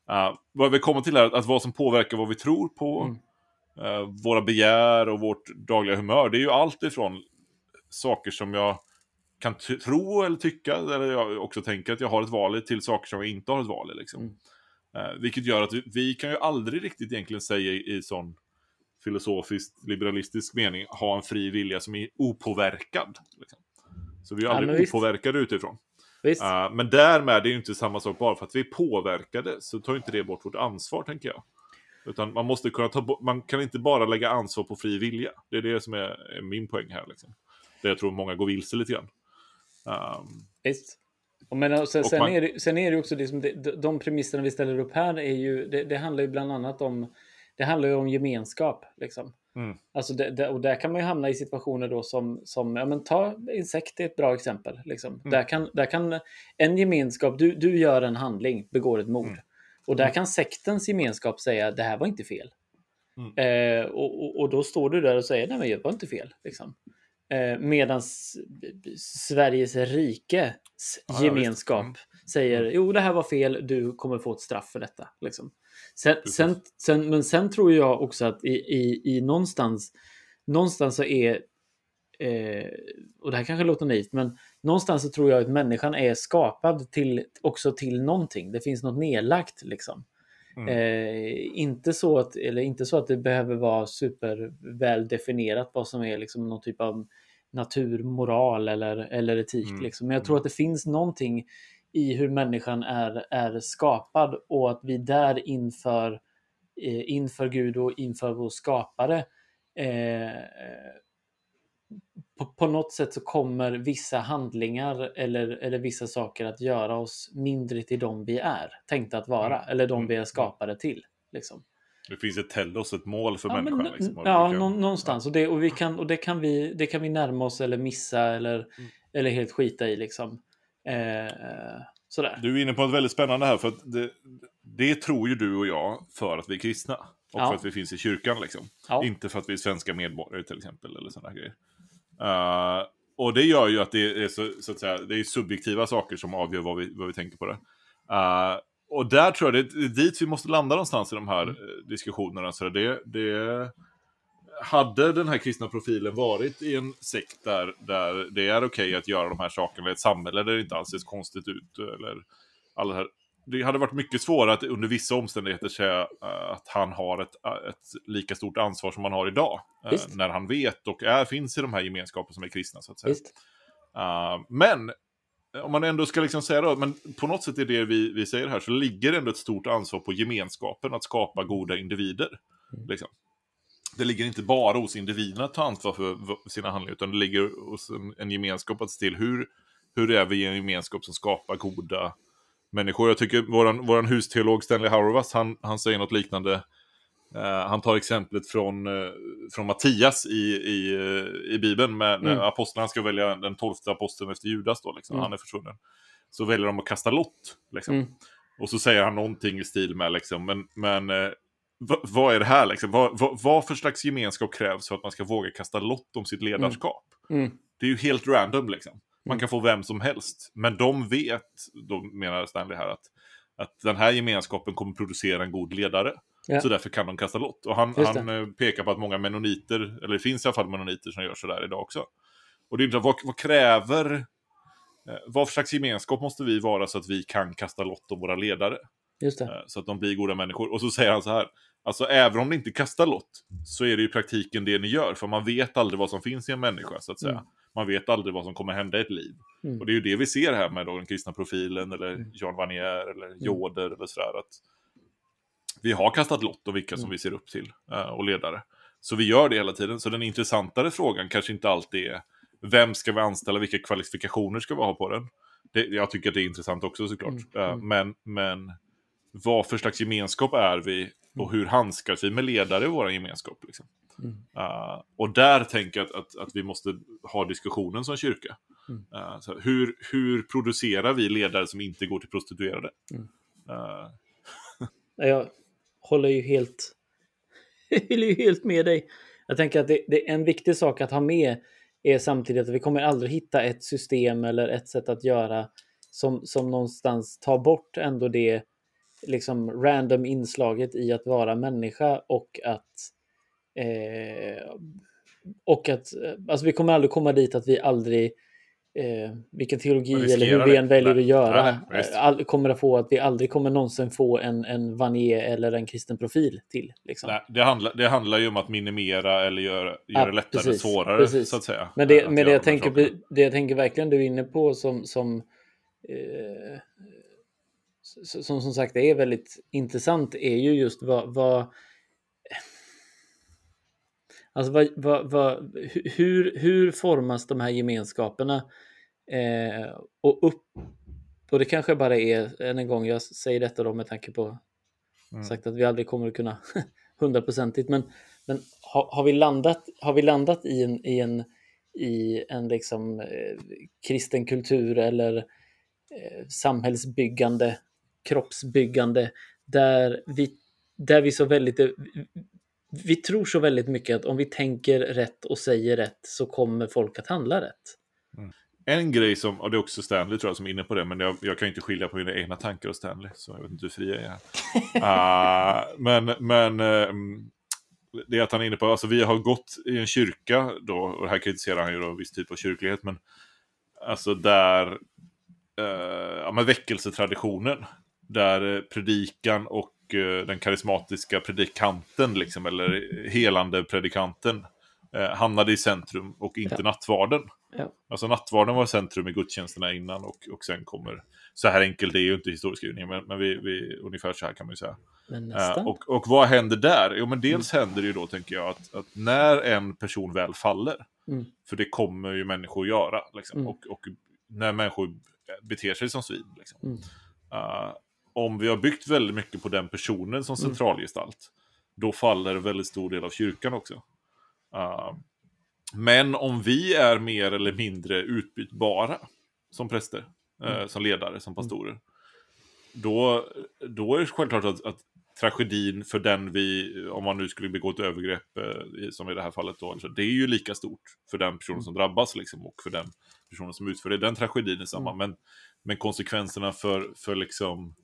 Eh, vad vi kommer till är att, att vad som påverkar vad vi tror på, Mm. eh, våra begär och vårt dagliga humör, det är ju allt ifrån saker som jag kan tro eller tycka, eller jag också tänker att jag har ett val i, till saker som jag inte har ett val i. Liksom. Mm. Eh, vilket gör att vi, vi kan ju aldrig riktigt egentligen säga i, i sån filosofiskt liberalistisk mening ha en fri vilja som är opåverkad. Liksom. Så vi är Ja, aldrig visst. opåverkade utifrån. Visst? Eh, men därmed är det ju inte samma sak, bara för att vi är påverkade så tar inte det bort vårt ansvar, tänker jag. Utan man måste kunna ta bort, man kan inte bara lägga ansvar på fri vilja. Det är det som är, är min poäng här. Liksom. Det jag tror många går vilse lite grann. Ehm, Visst. Och men, sen, Och sen, man- är det, sen är det också liksom, de- de premisserna vi ställer upp här är ju, det, det handlar ju bland annat om, det handlar ju om gemenskap. Liksom. Mm. Alltså det, det, och där kan man ju hamna i situationer då som, som ja men ta insekt är ett bra exempel. Liksom. Mm. Där, kan, där kan en gemenskap, du, du gör en handling, begår ett mord. Mm. Och där kan sektens gemenskap säga det här var inte fel. Mm. Eh, och, och, och då står du där och säger nej men jag var inte fel. Liksom. Eh, Medan Sveriges rikes gemenskap. Mm. säger jo det här var fel, du kommer få ett straff för detta. Liksom. Sen, sen, sen, men sen tror jag också att i, i, i någonstans, någonstans så är, eh, och det här kanske låter naivt, men någonstans så tror jag att människan är skapad till, också till någonting. Det finns något nedlagt liksom. Mm. Eh, inte, så att, eller inte så att det behöver vara superväl definierat vad som är liksom någon typ av naturmoral eller, eller etik. Mm. Liksom. Men jag tror att det finns någonting i hur människan är, är skapad och att vi där inför, eh, inför Gud och inför vår skapare eh, på, på något sätt så kommer vissa handlingar eller, eller vissa saker att göra oss mindre till de vi är tänkta att vara Mm. eller de Mm. vi är skapade till. Liksom. Det finns ett telos, ett mål för Ja, men, människan. liksom, och ja kan- nå- någonstans. Och, det, och, vi kan, och det, kan vi, det kan vi närma oss eller missa eller, Mm. eller helt skita i. Liksom. Eh, sådär. Du är inne på något väldigt spännande här, för det, det tror ju du och jag för att vi är kristna. Och Ja. för att vi finns i kyrkan, liksom. Ja. Inte för att vi är svenska medborgare, till exempel, eller sådana grejer. Eh, och det gör ju att det är, så, så att säga, det är subjektiva saker som avgör vad vi, vad vi tänker på det. Eh, och där tror jag det är dit vi måste landa någonstans i de här Mm. eh, diskussionerna. Så det, det, hade den här kristna profilen varit i en sekt där, där det är okej att göra de här sakerna, i ett samhälle där det inte ser konstigt ut, eller alla här. Det hade varit mycket svårare att under vissa omständigheter säga eh, att han har ett, eh, ett lika stort ansvar som han har idag. eh, Visst. när han vet och är, finns i de här gemenskaperna som är kristna, så att säga. Uh, men om man ändå ska liksom säga då, men på något sätt är det vi, vi säger här, så ligger ändå ett stort ansvar på gemenskapen att skapa goda individer. Mm. Liksom. Det ligger inte bara hos individen att ta ansvar för sina handlingar, utan det ligger hos en, en gemenskap att se till hur, hur är vi i en gemenskap som skapar goda människor. Jag tycker våran, våran husteolog Stanley Hauerwas, han, han säger något liknande. Eh, han tar exemplet från, eh, från Mattias i, i, eh, i Bibeln, med, när Mm. apostlarna ska välja den tolfte aposteln efter Judas, då, liksom. Mm. han är försvunnen. Så väljer de att kasta lott. Liksom. Mm. Och så säger han någonting i stil med, liksom, men, men vad, är det här? Liksom? Vad, vad, vad för slags gemenskap krävs för att man ska våga kasta lott om sitt ledarskap? Mm. Det är ju helt random liksom. Man Mm. kan få vem som helst. Men de vet, då menar Stanley här, att, att den här gemenskapen kommer producera en god ledare. Ja. Så därför kan de kasta lott. Och han, han eh, pekar på att många menoniter, eller det finns i alla fall menoniter som gör sådär idag också. Och det är inte, vad, vad kräver, eh, vad för slags gemenskap måste vi vara så att vi kan kasta lott om våra ledare? Eh, Så att de blir goda människor. Och så säger han så här. Alltså även om ni inte kastar lott så är det i praktiken det ni gör. För man vet aldrig vad som finns i en människa så att säga. Mm. Man vet aldrig vad som kommer hända i ett liv. Mm. Och det är ju det vi ser här med då, den kristna profilen eller Mm. Jean Vanier eller Joder eller sådär. Att vi har kastat lott om vilka som Mm. vi ser upp till eh, och ledare. Så vi gör det hela tiden. Så den intressantare frågan kanske inte alltid är vem ska vi anställa, vilka kvalifikationer ska vi ha på den? Det, jag tycker att det är intressant också såklart. Mm, Eh, mm. Men, men vad för slags gemenskap är vi och hur handskas vi med ledare i vår gemenskap? Liksom? Mm. Eh, och där tänker jag att, att, att vi måste ha diskussionen som kyrka. Mm. Eh, så hur, hur producerar vi ledare som inte går till prostituerade? Mm. Eh, [laughs] Jag håller ju helt, [laughs] håller ju helt med dig. Jag tänker att det, det är en viktig sak att ha med är samtidigt att vi kommer aldrig hitta ett system eller ett sätt att göra som, som någonstans tar bort ändå det liksom random inslaget i att vara människa och att eh, och att eh, alltså vi kommer aldrig komma dit att vi aldrig eh, vilken teologi eller hur vi än väljer Nej. att göra Nej, eh, all, kommer att få att vi aldrig kommer någonsin få en, en Vanier eller en kristen profil till. Liksom. nej, det, handlar, det handlar ju om att minimera eller göra, göra Ja, det lättare precis, svårare, precis. så att säga. Men det, eh, men det, jag tänker, det jag tänker verkligen du är inne på som, som, eh, som, som sagt är väldigt intressant är ju just vad, vad Alltså vad, vad, vad, hur, hur formas de här gemenskaperna? Eh, och upp och det kanske bara är, än en gång, jag säger detta då med tanke på Mm. sagt att vi aldrig kommer att kunna [laughs] hundraprocentigt, men, men har, har, vi landat, har vi landat i en, i en, i en liksom, eh, kristen kultur eller eh, samhällsbyggande, kroppsbyggande, där vi, där vi så väldigt är, vi tror så väldigt mycket att om vi tänker rätt och säger rätt så kommer folk att handla rätt. En grej som, och det är också Stanley tror jag som är inne på det, men jag, jag kan inte skilja på mina egna tankar och Stanley, så jag vet inte hur fri jag är. här. uh, [laughs] men men uh, det är att han är inne på, alltså vi har gått i en kyrka då, och här kritiserar han ju då viss typ av kyrklighet, men alltså där, uh, ja men väckelsetraditionen, där predikan och den karismatiska predikanten, liksom, eller helande predikanten, hamnade i centrum och inte Ja. nattvarden. Ja. Alltså nattvarden var centrum i gudstjänsterna innan och, och sen kommer... Så här enkelt är ju inte historieskrivningen, men, men vi, vi, ungefär så här kan man ju säga. Eh, och, och vad händer där? Jo, men dels händer det ju då, tänker jag, att, att när en person väl faller, Mm. för det kommer ju människor göra, liksom, Mm. och, och när människor beter sig som svin. Liksom. Mm. Eh, om vi har byggt väldigt mycket på den personen som Mm. centralgestalt, då faller en väldigt stor del av kyrkan också. Eh, men om vi är mer eller mindre utbytbara som präster, eh, Mm. som ledare, som pastorer, då, då är det självklart att, att tragedin för den vi, om man nu skulle begå ett övergrepp, eh, som i det här fallet då, alltså, det är ju lika stort för den personen som drabbas liksom, och för den personen som utför det. Den tragedin är samma, men, men konsekvenserna för, för liksom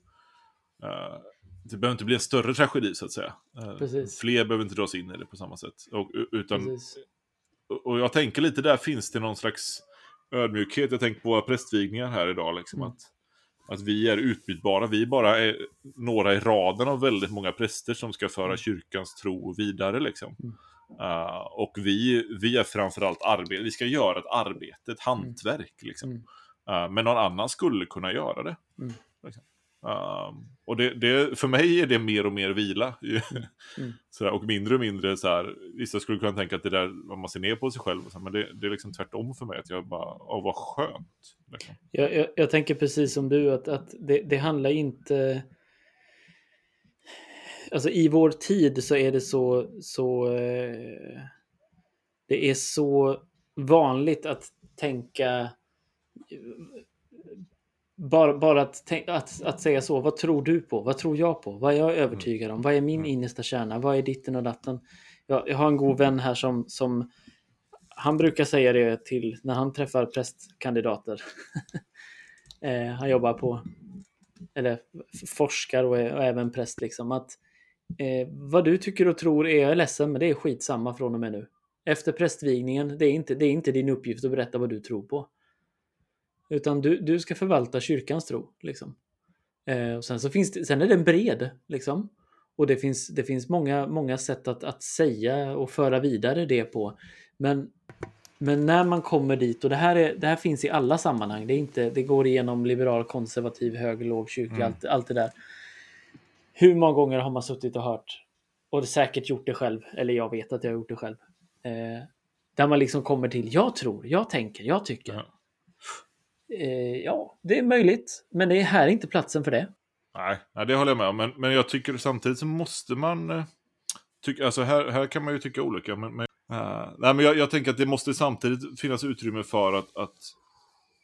eh, det behöver inte bli en större tragedi så att säga. Precis. Fler behöver inte dras in i det på samma sätt. Och, utan, Precis. och- jag tänker lite där finns det någon slags ödmjukhet. Jag tänker på våra prästvigningar här idag. Liksom, Mm. att, att vi är utbytbara. Vi bara är några i raden av väldigt många präster som ska föra kyrkans tro vidare. Liksom. Mm. Uh, och vi, vi är framförallt arbete. Vi ska göra ett arbete, ett hantverk. Liksom. Mm. Uh, men någon annan skulle kunna göra det. Mm. Liksom. Uh, och det, det, för mig är det mer och mer vila. Mm. [laughs] Sådär, och mindre och mindre så här, vissa skulle kunna tänka att det där, man ser ner på sig själv, och så, här, men det, det är liksom tvärtom för mig, att jag bara, åh vad skönt. Liksom. Jag, jag, jag tänker precis som du att, att det, det handlar inte... Alltså i vår tid så är det så... så eh, det är så vanligt att tänka... Bara, bara att, att, att säga så, vad tror du på? Vad tror jag på? Vad är jag övertygad om? Vad är min Mm. innersta kärna? Vad är ditten och datten? Jag, jag har en god vän här som, som han brukar säga det till när han träffar prästkandidater. [laughs] eh, han jobbar på, eller forskar och, är, och även präst liksom. Att eh, vad du tycker och tror är jag ledsen, men det är skitsamma från och med nu. Efter prästvigningen, det är inte, det är inte din uppgift att berätta vad du tror på. Utan du, du ska förvalta kyrkans tro. Liksom. Eh, och sen, så finns det, sen är den bred. Liksom. Och det finns, det finns många, många sätt att, att säga och föra vidare det på. Men, men när man kommer dit, och det här, är, det här finns i alla sammanhang, det, är inte, det går igenom liberal, konservativ, höger, låg, kyrklig, Mm. allt, allt det där. Hur många gånger har man suttit och hört, och det säkert gjort det själv, eller jag vet att jag har gjort det själv, eh, där man liksom kommer till, jag tror, jag tänker, jag tycker. Ja. Eh, ja, det är möjligt, men det är här inte platsen för det. Nej, nej, det håller jag med om. Men, men jag tycker samtidigt så måste man... Eh, tycka, alltså här, här kan man ju tycka olika. Men, men, eh, nej, men jag, jag tänker att det måste samtidigt finnas utrymme för att, att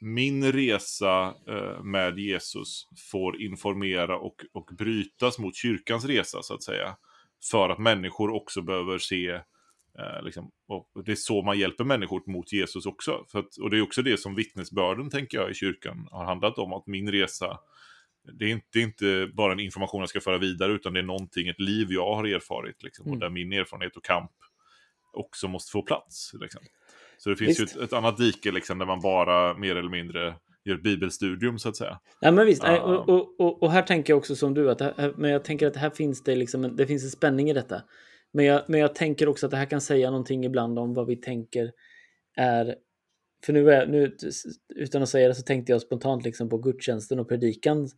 min resa eh, med Jesus får informera och, och brytas mot kyrkans resa, så att säga. För att människor också behöver se Eh, liksom, och det är så man hjälper människor mot Jesus också. Att, och det är också det som vittnesbörden, tänker jag, i kyrkan har handlat om. Att min resa, det är inte, det är inte bara en information jag ska föra vidare, utan det är någonting, ett liv jag har erfarit. Liksom, Mm. Och där min erfarenhet och kamp också måste få plats. Liksom. Så det finns Visst. ju ett, ett annat dike liksom, där man bara mer eller mindre gör ett bibelstudium, så att säga. Ja, men visst. Ja. Och, och, och, och här tänker jag också som du, att här, men jag tänker att här finns det liksom det finns en spänning i detta. Men jag, men jag tänker också att det här kan säga någonting ibland om vad vi tänker är... För nu, är, nu utan att säga det så tänkte jag spontant liksom på gudstjänsten och predikan.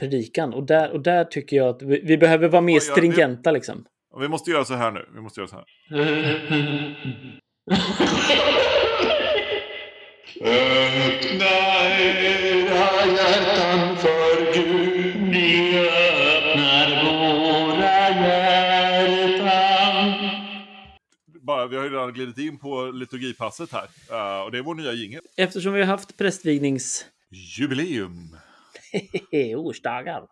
predikan. Och, där, och där tycker jag att vi, vi behöver vara mer stringenta liksom. Vi måste göra så här nu. Vi måste göra så här. Öppna era hjärtan för Gud, Bara, vi har ju redan glidit in på liturgipasset här. Eh, och det är vår nya jingel. Eftersom vi har haft prästvignings... Jubileum! årsdagar.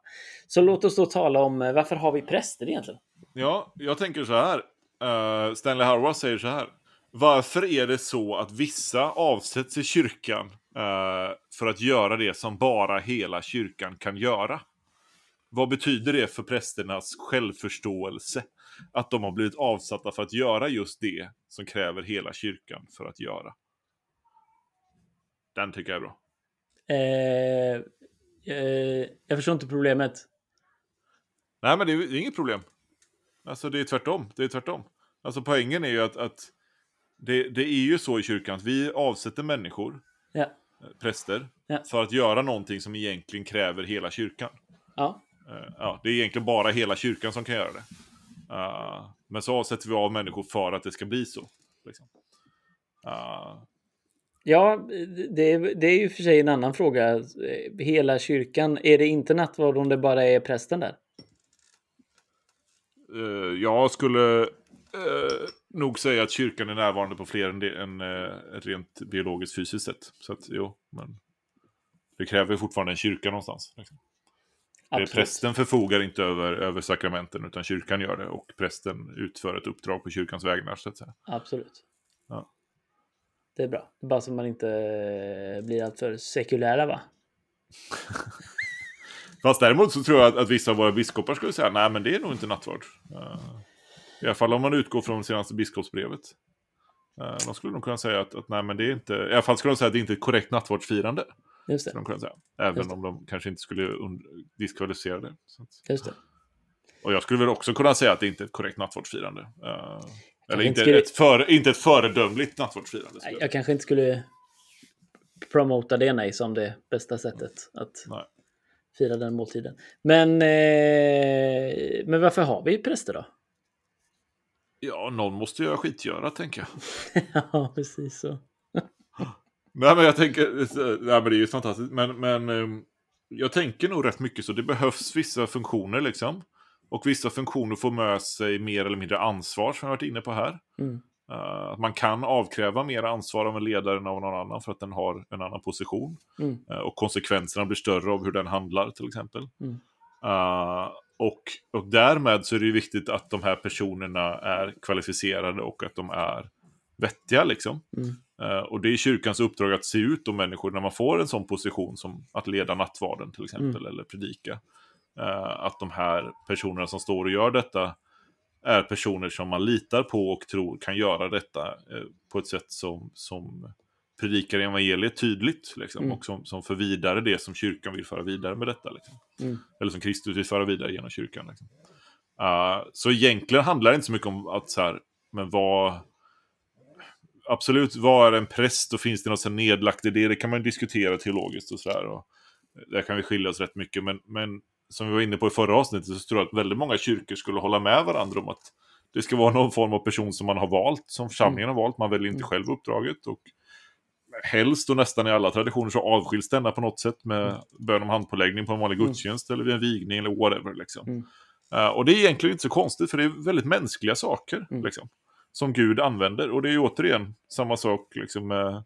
Så låt oss då tala om eh, varför har vi präster egentligen? Ja, jag tänker så här. Eh, Stanley Hauerwas säger så här. Varför är det så att vissa avsätts i kyrkan eh, för att göra det som bara hela kyrkan kan göra? Vad betyder det för prästernas självförståelse? Att de har blivit avsatta för att göra just det som kräver hela kyrkan för att göra. Den tycker jag är bra. Eh, eh, jag förstår inte problemet. Nej, men det är, det är inget problem. Alltså det är tvärtom. Det är tvärtom. Alltså poängen är ju att, att det, det är ju så i kyrkan att vi avsätter människor, Ja. eh, präster, Ja. för att göra någonting som egentligen kräver hela kyrkan. Ja. Eh, ja, det är egentligen bara hela kyrkan som kan göra det. Eh, men så avsätter vi av människor för att det ska bli så. Liksom. Eh, Ja, det, det är ju för sig en annan fråga. Hela kyrkan, är det inte nattvard om det bara är prästen där? Eh, jag skulle nog säga att kyrkan är närvarande på fler än, det, än rent biologiskt fysiskt sätt. Så att jo, men det kräver fortfarande en kyrka någonstans. Liksom. Är Absolut. prästen förfogar inte över, över sakramenten utan kyrkan gör det och prästen utför ett uppdrag på kyrkans vägnar så att säga. Absolut. Ja. Det är bra. Är bara så man inte eh, blir alltför sekulära va? [laughs] Fast däremot så tror jag att, att vissa av våra biskopar skulle säga nej men det är nog inte nattvard. Eh, I alla fall om man utgår från senaste biskopsbrevet. Uh, de skulle nog kunna säga att, att nej men det är inte, i alla fall skulle de säga att det inte är ett korrekt nattvardsfirande. Just det. de kunna säga. Även om de kanske inte skulle diskvalificera det. Just det. och jag skulle väl också kunna säga att det inte är ett korrekt nattvardsfirande. Eh, eller inte skulle- ett för, inte ett föredömligt Nej, jag Jag kanske inte skulle promota det nej som det bästa sättet att Nej. fira den måltiden. Men, eh, men varför har vi präster då? Ja, någon måste göra skitgöra, tänker jag. [laughs] ja, precis så. Nej, men jag tänker... Nej, men det är ju fantastiskt. Men, men ehm, jag tänker nog rätt mycket så. Det behövs vissa funktioner, liksom. Och vissa funktioner får med sig mer eller mindre ansvar, som jag varit inne på här. Mm. Eh, Att man kan avkräva mer ansvar av en ledare än av någon annan för att den har en annan position. Mm. Eh, Och konsekvenserna blir större av hur den handlar, till exempel. Mm. Eh, och, och därmed så är det ju viktigt att de här personerna är kvalificerade och att de är vettiga, liksom. Mm. Eh, och det är kyrkans uppdrag att se ut de människor när man får en sån position som att leda nattvarden till exempel, eller predika. Eh, att de här personerna som står och gör detta är personer som man litar på och tror kan göra detta eh, på ett sätt som, som predikar evangeliet tydligt liksom, Mm. och som, som för vidare det som kyrkan vill föra vidare med detta. Liksom. Mm. Eller som Kristus vill föra vidare genom kyrkan. Liksom. Så egentligen handlar det inte så mycket om att så här, men vad... Absolut, vad är en präst och finns det något nedlagt i det? Det kan man diskutera teologiskt och sådär. Och där kan vi skilja oss rätt mycket. Men, men som vi var inne på i förra avsnittet så tror jag att väldigt många kyrkor skulle hålla med varandra om att det ska vara någon form av person som man har valt, som församlingen har valt. Man väljer inte Mm. själv uppdraget. Och helst och nästan i alla traditioner så avskiljs denna på något sätt med bön om handpåläggning på en vanlig Mm. gudstjänst eller vid en vigning eller whatever. Liksom. Mm. Eh, och det är egentligen inte så konstigt för det är väldigt mänskliga saker. Mm. Liksom, som Gud använder. Och det är ju återigen samma sak liksom, med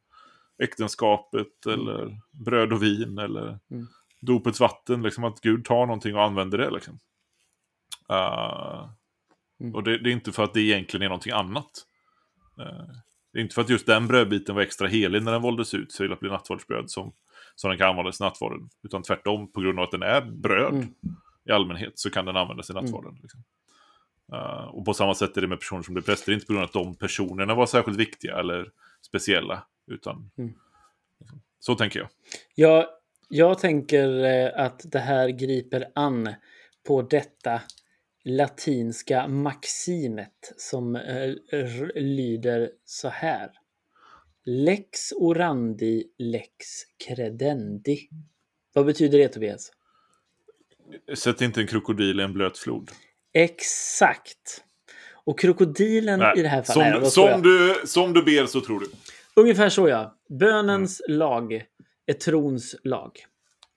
äktenskapet eller bröd och vin eller Mm. dopets vatten. Liksom, att Gud tar någonting och använder det. Liksom. Eh, Mm. Och det, det är inte för att det egentligen är någonting annat. Eh, det är inte för att just den brödbiten var extra helig när den valdes ut till att bli nattvardsbröd som, som den kan användas i nattvarden. Utan tvärtom, på grund av att den är bröd Mm. i allmänhet så kan den användas i nattvarden. Liksom. Eh, och på samma sätt är det med personer som blir präster, inte på grund av att de personerna var särskilt viktiga eller speciella. Utan Mm. så tänker jag. Jag, jag tänker eh, att det här griper an på detta latinska maximet som eh, lyder så här. Lex orandi lex credendi. Vad betyder det Tobias? Sätt inte en krokodil i en blöt flod. Exakt. Och krokodilen Nej, i det här fallet... Nej, som, jag? som, du, som du ber så tror du. Ungefär så ja. Bönens lag är trons lag.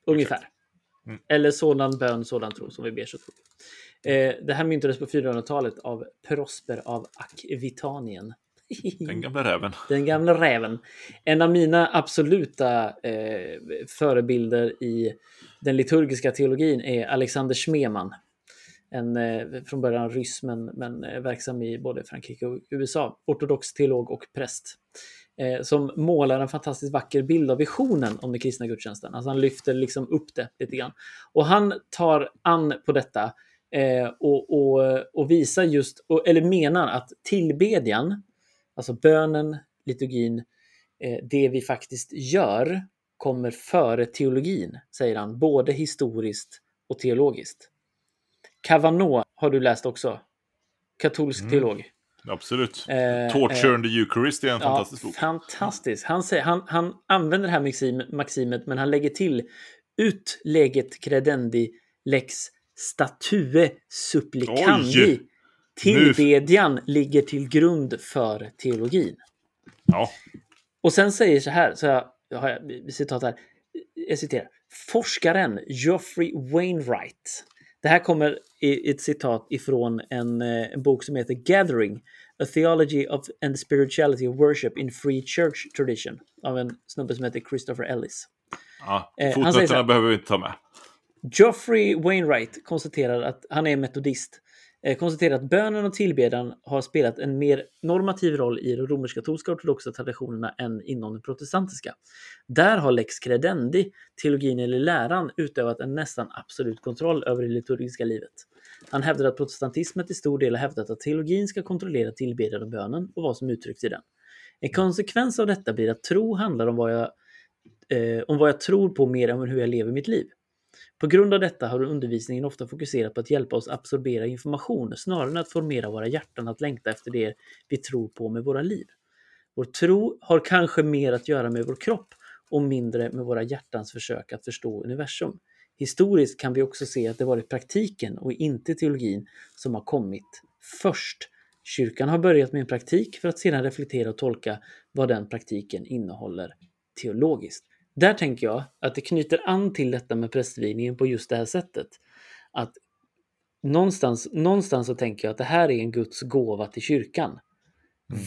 Ungefär. Mm. Eller sådan bön, sådan tro som vi ber så tror vi. Eh, det här myntades på 400-talet av Prosper av Akvitanien. [laughs] Den gamla räven. Den gamla räven. En av mina absoluta eh, förebilder i den liturgiska teologin är Alexander Schmemann en eh, från början ryss men, men eh, verksam i både Frankrike och USA, ortodox teolog och präst. Eh, som målar en fantastiskt vacker bild av visionen om den kristna gudstjänsten. Alltså han lyfter liksom upp det lite grann. Och han tar an på detta eh, och, och, och visar just, och, eller menar att tillbedjan, alltså bönen, liturgin, eh, det vi faktiskt gör kommer före teologin, säger han, både historiskt och teologiskt. Cavanaugh har du läst också. Katolsk Mm. teolog. Absolut. Eh, Torture and the Eucharist är en Ja, fantastisk bok. fantastisk. Han, säger, han, han använder det här maxim, maximet, men han lägger till ut leget credendi lex statue supplicandi. Oj! Tillbedjan ligger till grund för teologin. Ja. Och sen säger så här, så jag har jag citat här. Jag citerar. Forskaren Geoffrey Wainwright. Det här kommer i ett citat ifrån en, eh, en bok som heter Gathering. A Theology of and Spirituality of Worship in Free Church Tradition. Av en snubbe som heter Christopher Ellis. ja. Eh, Fotnoterna behöver vi inte ta med. Geoffrey Wainwright konstaterar att han är metodist. Eh, konstaterar att bönen och tillbedjan har spelat en mer normativ roll i de romersk-katolska ortodoxa traditionerna än inom den protestantiska. Där har lex credendi, teologin eller läran, utövat en nästan absolut kontroll över det liturgiska livet. Han hävdar att protestantismen till stor del har hävdat att teologin ska kontrollera tillbedjan och bönen och vad som uttrycks i den. En konsekvens av detta blir att tro handlar om vad jag, eh, om vad jag tror på mer än hur jag lever mitt liv. På grund av detta har undervisningen ofta fokuserat på att hjälpa oss absorbera information snarare än att formera våra hjärtan att längta efter det vi tror på med våra liv. Vår tro har kanske mer att göra med vår kropp och mindre med våra hjärtans försök att förstå universum. Historiskt kan vi också se att det varit praktiken och inte teologin som har kommit först. Kyrkan har börjat med en praktik för att sedan reflektera och tolka vad den praktiken innehåller teologiskt. Där tänker jag att det knyter an till detta med prästvigningen på just det här sättet. Att någonstans, någonstans så tänker jag att det här är en Guds gåva till kyrkan.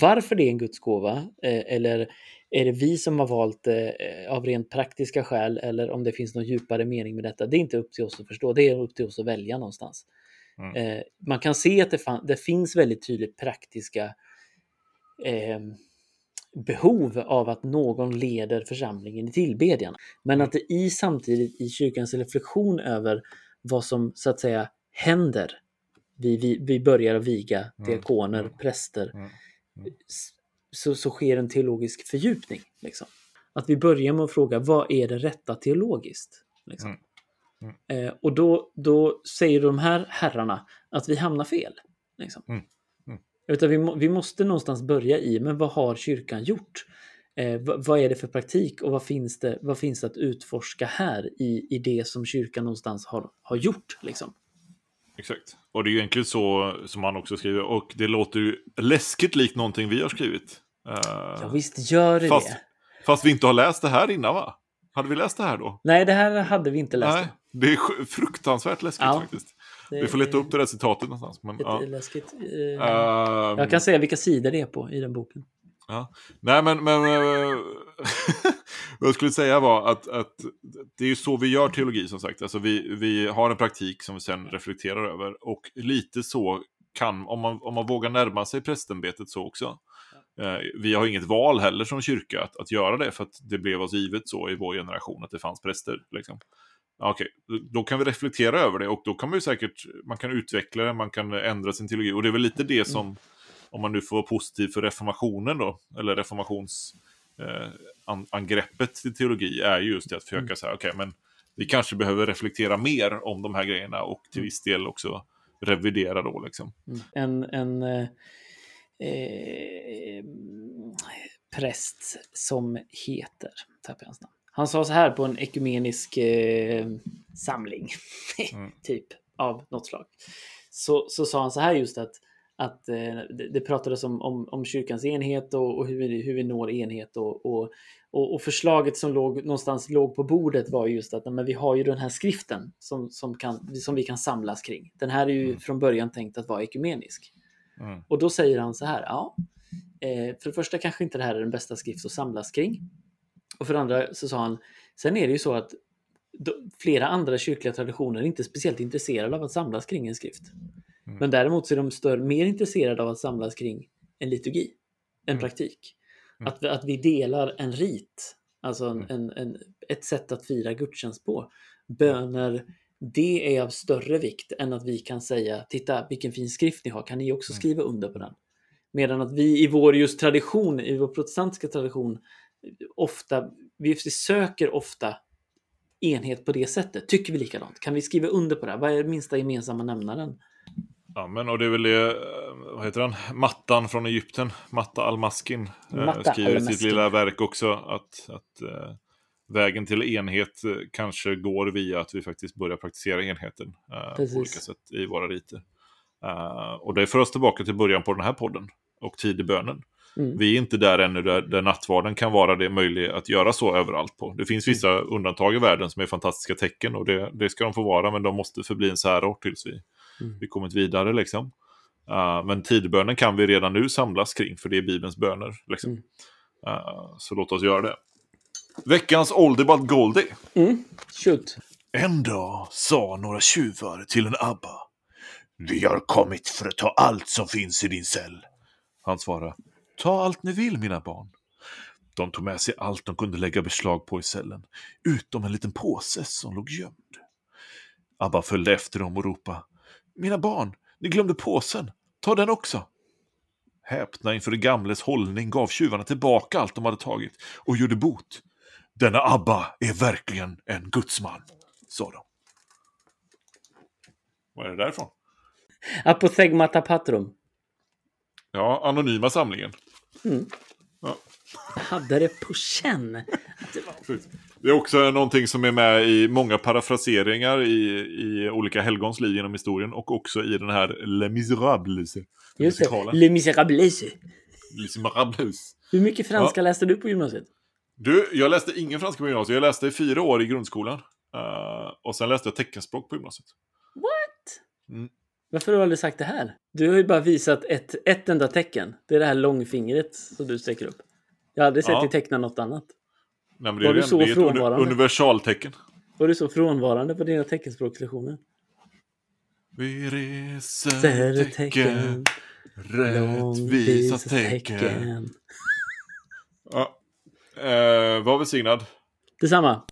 Varför det är en Guds gåva, eh, eller är det vi som har valt det eh, av rent praktiska skäl, eller om det finns någon djupare mening med detta, det är inte upp till oss att förstå, det är upp till oss att välja någonstans. Mm. Eh, man kan se att det, det finns väldigt tydligt praktiska eh, behov av att någon leder församlingen i tillbedjan. Men att det i samtidigt i kyrkans reflektion över vad som så att säga händer. Vi, vi, vi börjar att viga Mm, diakoner, mm, präster. mm, s- Så, så sker en teologisk fördjupning. Liksom. Att vi börjar med att fråga vad är det rätta teologiskt? Liksom. Mm, Eh, och då, då säger de här herrarna att vi hamnar fel. Liksom. Utan vi, må, vi måste någonstans börja i, men vad har kyrkan gjort? Eh, vad, vad är det för praktik och vad finns det, vad finns det att utforska här i, i det som kyrkan någonstans har, har gjort? Liksom? Exakt. Och det är ju egentligen så som han också skriver. Och det låter ju läskigt likt någonting vi har skrivit. Eh, Ja, visst gör det fast, det. fast vi inte har läst det här innan va? Hade vi läst det här då? Nej, det här hade vi inte läst. Nej, det är fruktansvärt läskigt Ja, faktiskt. Det Vi får leta upp det där citatet någonstans. Men, ja. läskigt. Ehm, jag kan säga vilka sidor det är på i den boken. Ja. Nej, men, men eh, [laughs] vad jag skulle säga var att, att det är ju så vi gör teologi som sagt. Alltså vi, vi har en praktik som vi sen reflekterar över. Och lite så kan, om man, om man vågar närma sig prästämbetet så också. Eh, vi har inget val heller som kyrka att, att göra det, för att det blev oss givet så i vår generation att det fanns präster. Liksom. Okej, då- då kan vi reflektera över det och då kan man ju säkert, man kan utveckla det, man kan ändra sin teologi. Och det är väl lite det som, om man nu får vara positiv för reformationen då, eller reformations eh, till teologi är ju just det att försöka säga, okej, men vi kanske behöver reflektera mer om de här grejerna och till viss del också revidera då liksom. Mm. En, en eh, eh, präst som heter, tappar jag hans namn. Han sa så här på en ekumenisk eh, samling, [laughs] Mm. typ, av något slag. Så, så sa han så här just att, att eh, det, det pratades om, om, om kyrkans enhet och, och hur, vi, hur vi når enhet och, och, och, och förslaget som låg någonstans låg på bordet var just att men vi har ju den här skriften som, som, kan, som vi kan samlas kring. Den här är ju Mm. från början tänkt att vara ekumenisk. Mm. Och då säger han så här, ja, eh, för det första kanske inte det här är den bästa skrift att samlas kring. Och för det andra så sa han, sen är det ju så att flera andra kyrkliga traditioner är inte speciellt intresserade av att samlas kring en skrift. Men däremot så är de större, mer intresserade av att samlas kring en liturgi, en Mm. praktik. Mm. Att, vi- att vi delar en rit, alltså en, Mm. en, en, ett sätt att fira gudstjänst på. Böner, det är av större vikt än att vi kan säga titta vilken fin skrift ni har, kan ni också Mm. skriva under på den? Medan att vi i vår just tradition, i vår protestantiska tradition, ofta, vi söker ofta enhet på det sättet. Tycker vi likadant? Kan vi skriva under på det? här? Vad är minsta gemensamma nämnaren? Ja, men och det är väl det, eh, vad heter han, Mattan från Egypten, Matta al-Maskin, eh, Matta skriver i sitt lilla verk också att, att eh, vägen till enhet kanske går via att vi faktiskt börjar praktisera enheten eh, på olika sätt i våra riter. Och det för oss tillbaka till början på den här podden och tidebönen. Mm. Vi är inte där ännu där, där nattvarden kan vara det möjligt att göra så överallt på. Det finns vissa undantag i världen som är fantastiska tecken och det, det ska de få vara men de måste förbli en särart tills vi, Mm. vi kommit vidare liksom. Uh, men tidbönen kan vi redan nu samlas kring för det är Bibelns böner. Liksom. Mm. Uh, så låt oss göra det. Veckans oldie but goldie. Mm. Shoot. En dag sa några tjuvar till en abba. Vi har kommit för att ta allt som finns i din cell. Han svarade. Ta allt ni vill mina barn. De tog med sig allt de kunde lägga beslag på i cellen, utom en liten påse som låg gömd. Abba följde efter dem och ropade. Mina barn, ni glömde påsen. Ta den också. Häpna inför det gamles hållning gav tjuvarna tillbaka allt de hade tagit och gjorde bot. Denna Abba är verkligen en gudsman, sa de. Vad är det därifrån? Apothegmata patrum. Ja, anonyma samlingen. Jag hade det på känn. Det var... Det är också någonting som är med i många parafraseringar i, i olika helgons liv genom historien och också i den här Les Misérables. Just det. Les Misérables. Les Misérables. Hur mycket franska läste du på gymnasiet? Du, jag läste ingen franska på gymnasiet. Jag läste i fyra år i grundskolan. Eh, och sen läste jag teckenspråk på gymnasiet. What? Mm. Varför har du aldrig sagt det här? Du har ju bara visat ett, ett enda tecken. Det är det här långfingret som du sträcker upp. Jag har aldrig sett Ja. dig teckna något annat. Nej, men det Var du så det är ett universaltecken. Var du så frånvarande på dina teckenspråkslektioner? Vi reser Ser tecken, tecken, rättvisa tecken. Ja. Eh, var välsignad. Detsamma.